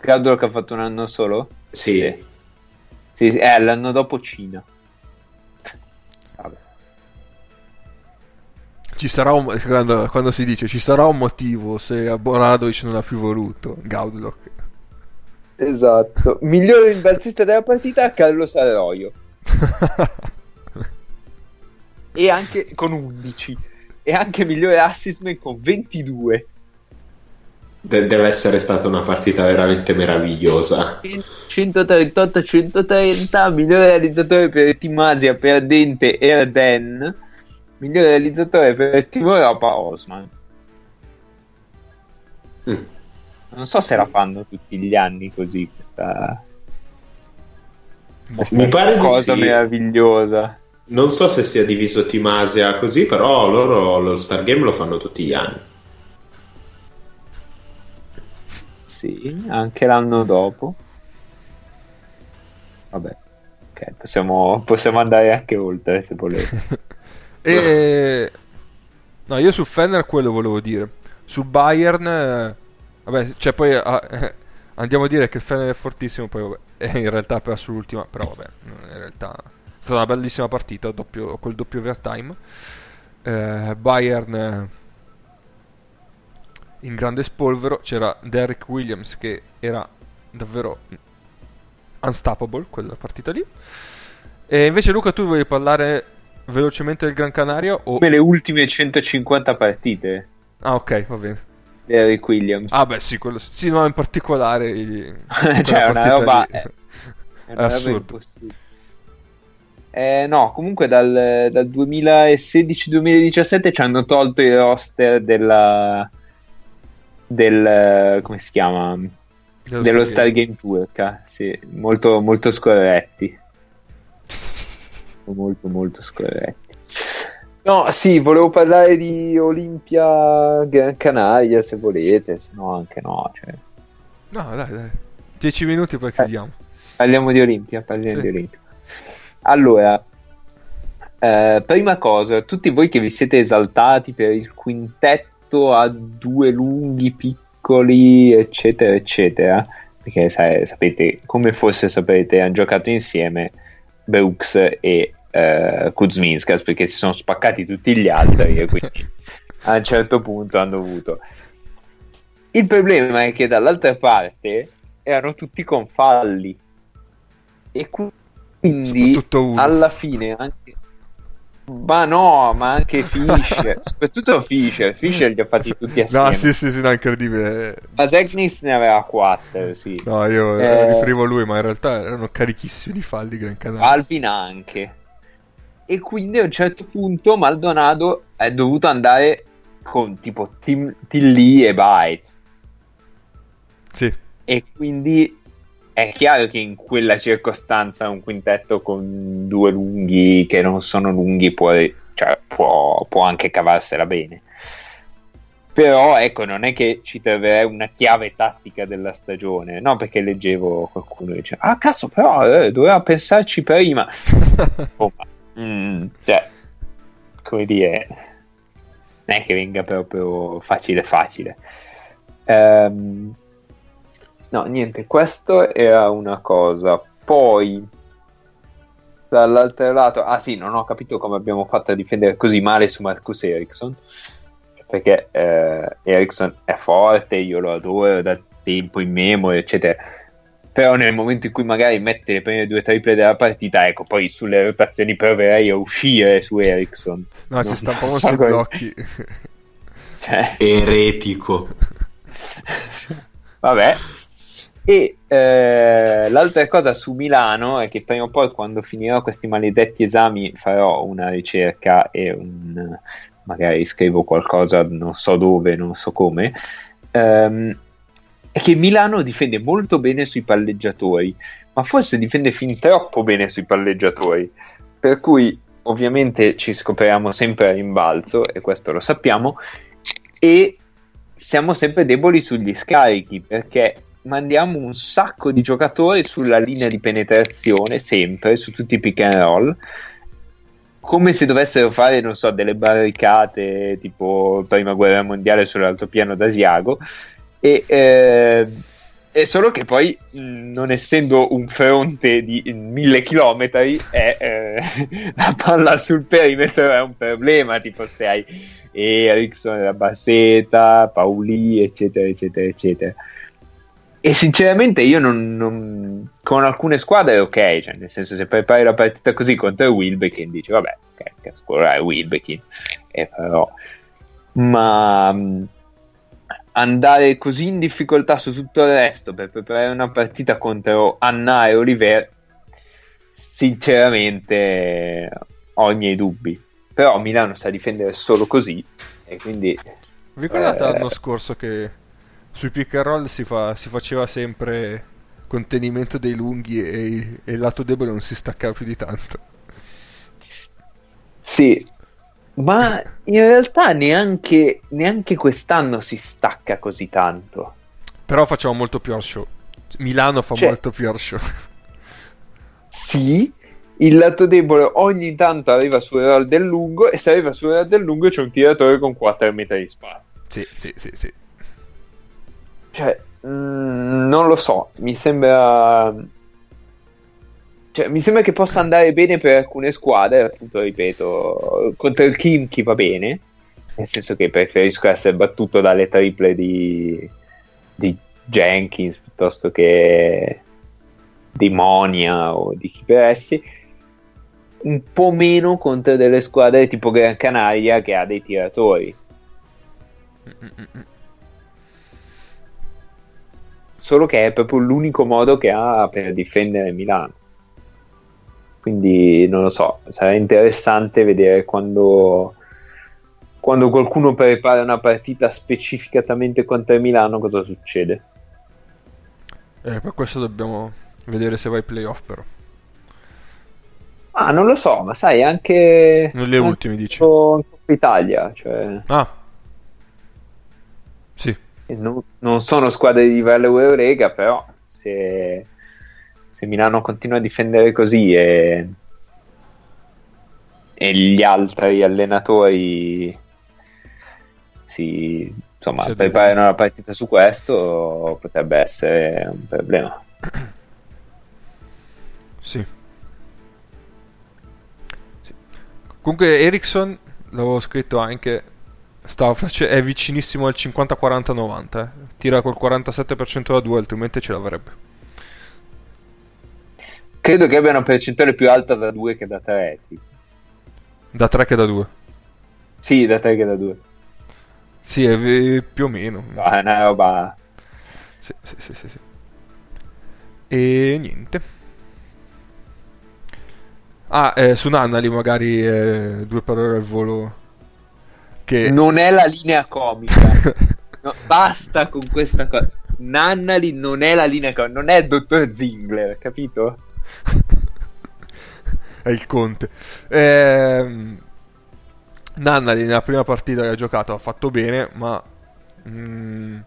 Gaudlock ha fatto un anno solo? Sì. Sì. Sì, sì, eh, l'anno dopo Cina. Vabbè. Ci sarà un, quando, quando si dice ci sarà un motivo se Boradovic non ha più voluto Gaudlock. Esatto. Migliore rimbalzista della partita Carlos Arroyo. E anche con 11. E anche migliore assist man con 22. De- deve essere stata una partita veramente meravigliosa. 138-130. Migliore realizzatore per Team Asia perdente Erden. Migliore realizzatore per Team Europa Osman. Mm. Non so se la fanno tutti gli anni così. Questa, Mi pare cosa sì. meravigliosa. Non so se sia diviso Team Asia così, però loro lo Star Game lo fanno tutti gli anni. Sì, anche l'anno dopo. Vabbè, ok, possiamo, possiamo andare anche oltre se volete. E no, io su Fenner quello volevo dire. Su Bayern, eh, vabbè, cioè poi ah, eh, andiamo a dire che il Fenner è fortissimo, poi vabbè, e in realtà ha perso l'ultima, però vabbè, in realtà è stata una bellissima partita, doppio, col doppio overtime. Eh, Bayern eh, in grande spolvero, c'era Derrick Williams che era davvero unstoppable quella partita lì. E invece Luca tu volevi parlare velocemente del Gran Canaria o... Come le ultime 150 partite Ah ok, va bene. di Eric Williams. Ah beh sì, quello sì, no, in particolare... i- quella cioè, una partita roba... lì. È, è È una roba assurdo. impossibile. Eh, no, comunque dal, dal 2016-2017 ci hanno tolto il roster della... del... come si chiama? Dello dello Stargame. Turca, sì, molto, molto scorretti. molto, molto scorretti. No, sì, volevo parlare di Olimpia Gran Canaria, se volete, se no anche no. Cioè. No, dai, dai. 10 minuti poi chiudiamo. Parliamo di Olimpia, parliamo Sì. di Olimpia. Allora, eh, prima cosa, tutti voi che vi siete esaltati per il quintetto a due lunghi piccoli, eccetera, eccetera, perché sa- sapete, come forse saprete, hanno giocato insieme Brooks e eh, Kuzminskas perché si sono spaccati tutti gli altri e quindi a un certo punto hanno dovuto. Il problema è che dall'altra parte erano tutti con falli. E quindi alla fine anche ma no, ma anche Fischer, soprattutto Fischer, Fischer li ha fatti tutti assieme. No, sì, sì, sì, no, incredibile. Ma Zegnis ne aveva 4, sì. No, io eh, Eh, riferivo a lui, ma in realtà erano carichissimi di falli Gran Canaria. Alvin anche. E quindi a un certo punto Maldonado è dovuto andare con tipo Tim, Tilly e Bites. Sì. E quindi è chiaro che in quella circostanza un quintetto con due lunghi che non sono lunghi può, cioè, può, può anche cavarsela bene. Però ecco, non è che ci troverei una chiave tattica della stagione, no? Perché leggevo qualcuno che dice, ah cazzo, però eh, doveva pensarci prima. Oh, ma, mm, cioè, come dire, non è che venga proprio facile facile. Ehm, no, niente, questo era una cosa. Poi, dall'altro lato, ah sì, non ho capito come abbiamo fatto a difendere così male su Marcus Ericsson perché eh, Ericsson è forte, io lo adoro da tempo in memoria, eccetera. Però nel momento in cui magari mette le prime due triple della partita, ecco, poi sulle rotazioni proverei a uscire su Ericsson. No, ci sta proprio so sui come- blocchi. Cioè, Eretico. Vabbè. E eh, l'altra cosa su Milano è che prima o poi quando finirò questi maledetti esami farò una ricerca e un, magari scrivo qualcosa, non so dove, non so come. ehm, è che Milano difende molto bene sui palleggiatori, ma forse difende fin troppo bene sui palleggiatori. Per cui ovviamente ci scopriamo sempre a rimbalzo, e questo lo sappiamo, e siamo sempre deboli sugli scarichi perché mandiamo un sacco di giocatori sulla linea di penetrazione sempre su tutti i pick and roll come se dovessero fare non so delle barricate tipo prima guerra mondiale sull'altopiano d'Asiago e eh, è solo che poi mh, non essendo un fronte di mille chilometri è, eh, la palla sul perimetro è un problema tipo se hai Ericsson, la Basseta, Pauli, eccetera, eccetera, eccetera. E sinceramente io non, non- con alcune squadre è ok, cioè nel senso se prepari la partita così contro il Wilbekin dici vabbè, che, che squadra è Wilbekin, e però ma mh, andare così in difficoltà su tutto il resto per preparare una partita contro Anna e Oliver sinceramente ho i miei dubbi però Milano sa difendere solo così e quindi Vi ricordate Eh. l'anno scorso che sui pick and roll si, fa- si faceva sempre contenimento dei lunghi e, e il lato debole non si staccava più di tanto? Sì, ma in realtà neanche, neanche quest'anno si stacca così tanto. Però facciamo molto più show. Milano fa Cioè- molto più show. Sì, il lato debole ogni tanto arriva sul roll del lungo e se arriva sul roll del lungo c'è un tiratore con 4 metri di spazio. sì, sì, sì, sì. Cioè, mm, non lo so, mi sembra... Cioè, mi sembra che possa andare bene per alcune squadre, appunto, ripeto, contro il Kimchi va bene, nel senso che preferisco essere battuto dalle triple di, di Jenkins piuttosto che di Monia o di chi per essi, un po' meno contro delle squadre tipo Gran Canaria che ha dei tiratori. Solo che è proprio l'unico modo che ha per difendere Milano. Quindi non lo so, sarà interessante vedere quando, quando qualcuno prepara una partita specificatamente contro il Milano cosa succede. Eh, per questo dobbiamo vedere se va ai playoff però. Ah, non lo so, ma sai, anche... Non le anche ultime, dici? in Coppa Italia, cioè... Ah. Sì. Non, non sono squadre di livello Eurolega, però se, se Milano continua a difendere così e, e gli altri allenatori si insomma preparano la partita su questo, potrebbe essere un problema. Sì. Sì. Comunque Ericsson, l'avevo scritto anche, stava face- è vicinissimo al 50-40-90. eh. Tira col 47% da 2, altrimenti ce l'avrebbe. Credo che abbia una percentuale più alta da 2 che da 3. Da 3 che da 2. Sì, da 3 che da 2. Sì, è più o meno. è una roba... Sì, sì, sì, sì, sì. E niente. Ah, eh, su Nannali magari eh, due parole al volo. Che... Non è la linea comica. No, basta con questa cosa. Nannali non è la linea, co- non è il dottor Zingler, capito? è il conte. Ehm, Nannali nella prima partita che ha giocato ha fatto bene, ma mm,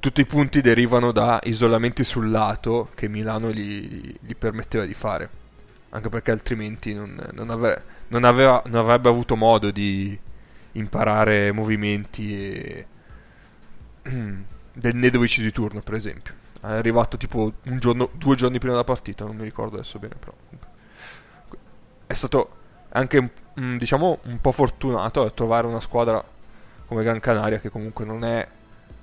tutti i punti derivano da isolamenti sul lato che Milano gli, gli permetteva di fare. Anche perché altrimenti non, non avre- non aveva- non avrebbe avuto modo di imparare movimenti e- del Nedovic di turno, per esempio. È arrivato tipo un giorno, due giorni prima della partita, non mi ricordo adesso bene, però. È stato anche, mm, diciamo, un po' fortunato a trovare una squadra come Gran Canaria che comunque non è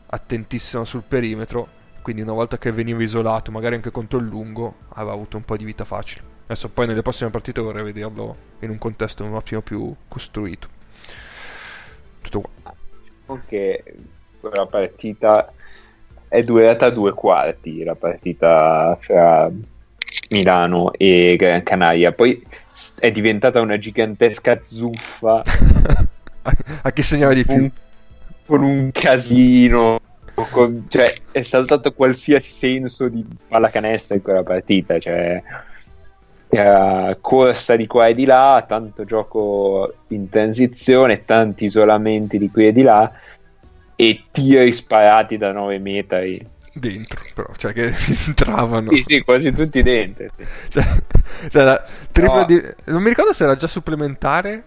attentissima sul perimetro. Quindi una volta che veniva isolato, magari anche contro il lungo, aveva avuto un po' di vita facile. Adesso poi nelle prossime partite vorrei vederlo in un contesto un attimo più costruito. Tutto qua. Diciamo che quella partita è durata due quarti, la partita fra Milano e Gran Canaria. Poi è diventata una gigantesca zuffa a chi segnava di più? con un casino. con- cioè, è saltato qualsiasi senso di pallacanestro in quella partita. Cioè, era corsa di qua e di là, tanto gioco in transizione, tanti isolamenti di qui e di là e tiri sparati da 9 metri. Dentro, però, cioè che entravano. Sì, sì, quasi tutti dentro. sì. Cioè, cioè, No. di... Non mi ricordo se era già supplementare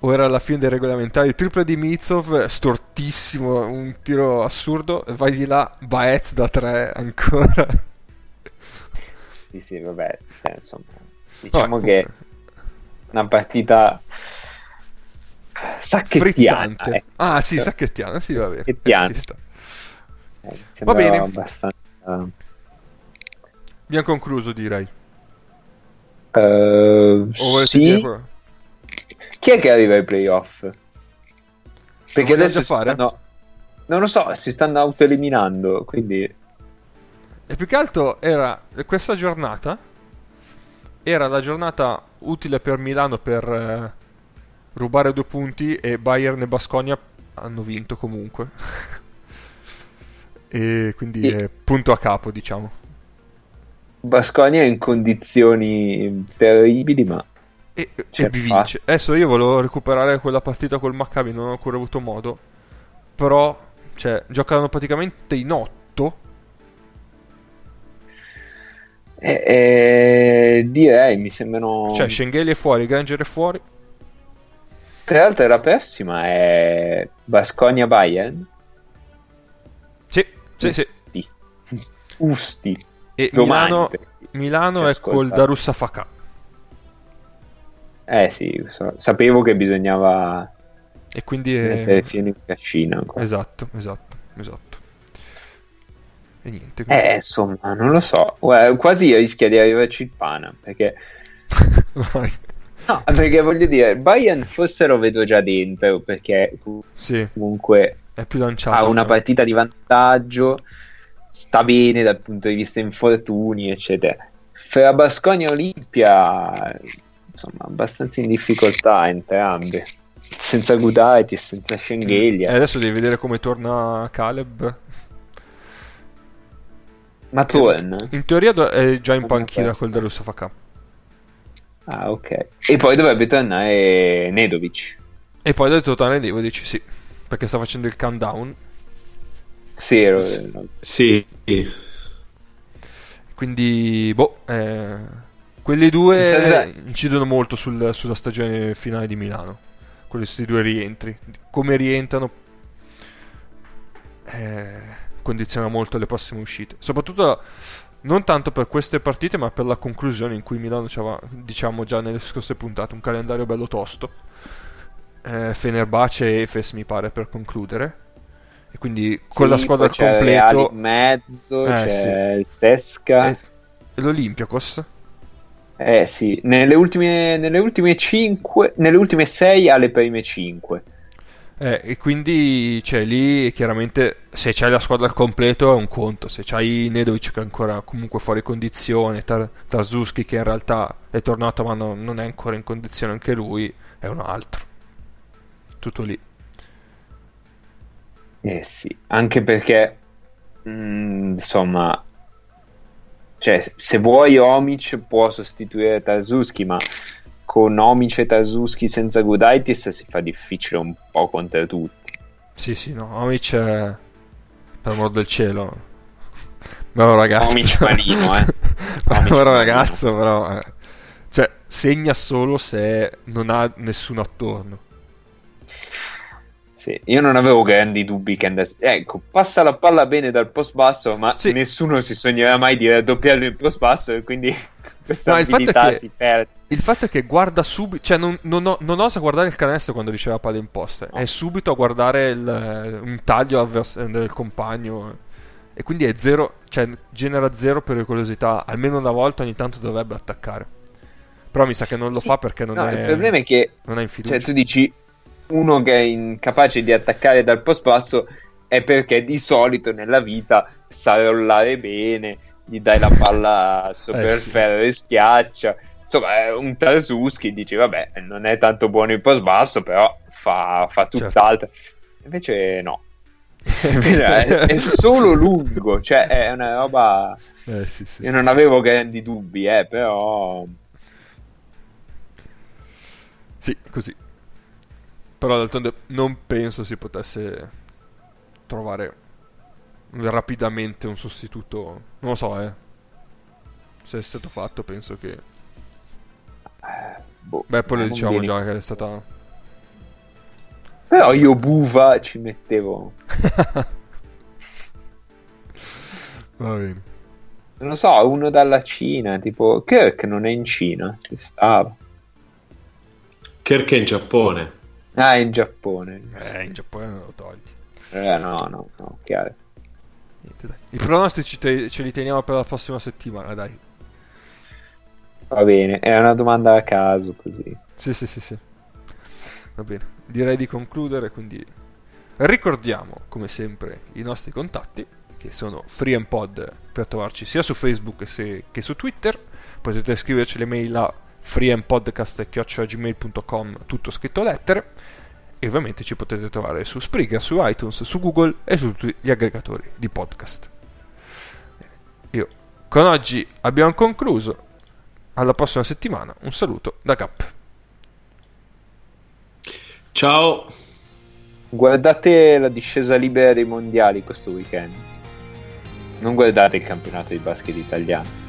o era alla fine dei regolamentari. Tripla di Mitsov, stortissimo, un tiro assurdo. Vai di là, Baez da 3 ancora. Sì, sì, vabbè, cioè, insomma, diciamo Vabbè, che comunque, una partita sacchettana. frizzante. ecco. Ah, sì, sacchettiana, sì, va bene. Sacchettana. Eh. Eh, Va bene. abbastanza... Abbiamo concluso, direi. Eh, volete sì? Chi è che arriva ai playoff? Perché adesso fare? stanno... Non lo so, si stanno autoeliminando, quindi... E più che altro era questa giornata era la giornata utile per Milano per eh, rubare due punti e Bayern e Basconia hanno vinto comunque. e quindi Sì. è punto a capo, diciamo. Basconia è in condizioni terribili, ma E, e C'è vi vince. Adesso io volevo recuperare quella partita col Maccabi, non ho ancora avuto modo. Però, cioè, giocano praticamente in otto. Eh, eh, direi, mi sembrano... Cioè, Schengeli è fuori, Granger è fuori. Tra l'altro la prossima è Basconia-Bayern. Sì, sì, sì. Usti. Usti. E Domani, Milano, Milano è col. Darussa Fakà. Eh sì, so- sapevo che bisognava E quindi è... fino in cascina. ancora. Esatto, esatto, esatto. E niente. Eh, insomma, non lo so. Quasi rischia di arrivarci il Pana, perché... No, perché voglio dire, Bayern forse lo vedo già dentro, perché Sì, comunque è più lanciato. ha una diciamo. partita di vantaggio, sta bene dal punto di vista infortuni, eccetera. Fra Basconia e Olimpia, insomma, abbastanza in difficoltà entrambe. Senza Gudaitis, senza E Schengelia. adesso devi vedere come torna Caleb. Ma torna? In teoria do- è già in panchina col Darussa Fakà. Ah, ok. E poi dovrebbe tornare Nedovic. E poi da tornare Devo dici sì. Perché sta facendo il countdown. Sì, ero- Sì, Quindi, boh, eh, quelli due se- incidono molto sul- sulla stagione finale di Milano. Questi due rientri. Come rientrano eh, condiziona molto le prossime uscite. Soprattutto non tanto per queste partite, ma per la conclusione in cui Milano c'aveva, diciamo già nelle scorse puntate, un calendario bello tosto. Eh, Fenerbahce e Efes mi pare per concludere. E quindi con la Sì, squadra al completo in mezzo, Eh, c'è il Sesca. e, e l'Olympiakos. Eh sì, nelle ultime, nelle ultime 5, nelle ultime 6 alle prime 5. Eh, e quindi cioè, lì chiaramente se c'hai la squadra al completo è un conto, se c'hai Nedovic che è ancora comunque fuori condizione, Tar- Tarzuski che in realtà è tornato ma no- non è ancora in condizione anche lui, è un altro. Tutto lì. Eh sì, anche perché mm, insomma, cioè, se vuoi Omic può sostituire Tarzuski, ma con Omic e Tarzuski senza Gudaitis si fa difficile un po' contro tutti. Sì, sì, no. Omic è... Per amor del cielo. Bravo ragazzo. Omic malino, eh. Bravo ragazzo, però... eh. Cioè, segna solo se non ha nessuno attorno. Sì, io non avevo grandi dubbi che andasse. Ecco, passa la palla bene dal post basso, ma Sì. nessuno si sognerà mai di raddoppiarlo in post basso e quindi No, il fatto è che-. Il fatto è che guarda subito, cioè non, non, non osa guardare il canestro quando riceve la palla in posta, è subito a guardare il- un taglio avvers- del compagno e quindi è zero, cioè genera zero pericolosità, almeno una volta ogni tanto dovrebbe attaccare. Però mi sa che non lo Sì, fa perché non no, è il problema è che non è in fiducia. cioè, tu dici uno che è incapace di attaccare dal post basso è perché di solito nella vita sa rollare bene, gli dai la palla Eh, il sì. ferro e schiaccia. Insomma, è un Tarzuski dici, vabbè, non è tanto buono il post basso, però fa, fa Certo. tutt'altro. Invece no. è, è solo lungo, cioè è una roba... Eh, sì, sì, Io sì. non avevo grandi dubbi, eh, però... Sì, così. Però d'altronde non penso si potesse trovare rapidamente un sostituto. Non lo so, eh. Se è stato fatto, penso che. boh, Beh, poi lo diciamo viene- già che è stata. Però io Buva ci mettevo, Va bene. non lo so, uno dalla Cina, tipo Kirk non è in Cina, ci stava. Kirk è in Giappone. Ah, è in Giappone. Eh, in Giappone non lo togli. Eh, no, no, no, chiaro. Niente, dai. I pronostici te- ce li teniamo per la prossima settimana, dai. Va bene, è una domanda a caso così. Sì, sì, sì, sì. Va bene. Direi di concludere, quindi ricordiamo, come sempre, i nostri contatti, che sono FreeMPod per trovarci sia su Facebook che, che su Twitter. Potete scriverci le mail a freempodcast.gmail.com tutto scritto lettere. E ovviamente ci potete trovare su Spreaker, su iTunes, su Google e su tutti gli aggregatori di podcast. Io con oggi abbiamo concluso. Alla prossima settimana. Un saluto da Cap. Ciao. Guardate la discesa libera dei mondiali questo weekend. Non guardate il campionato di basket italiano.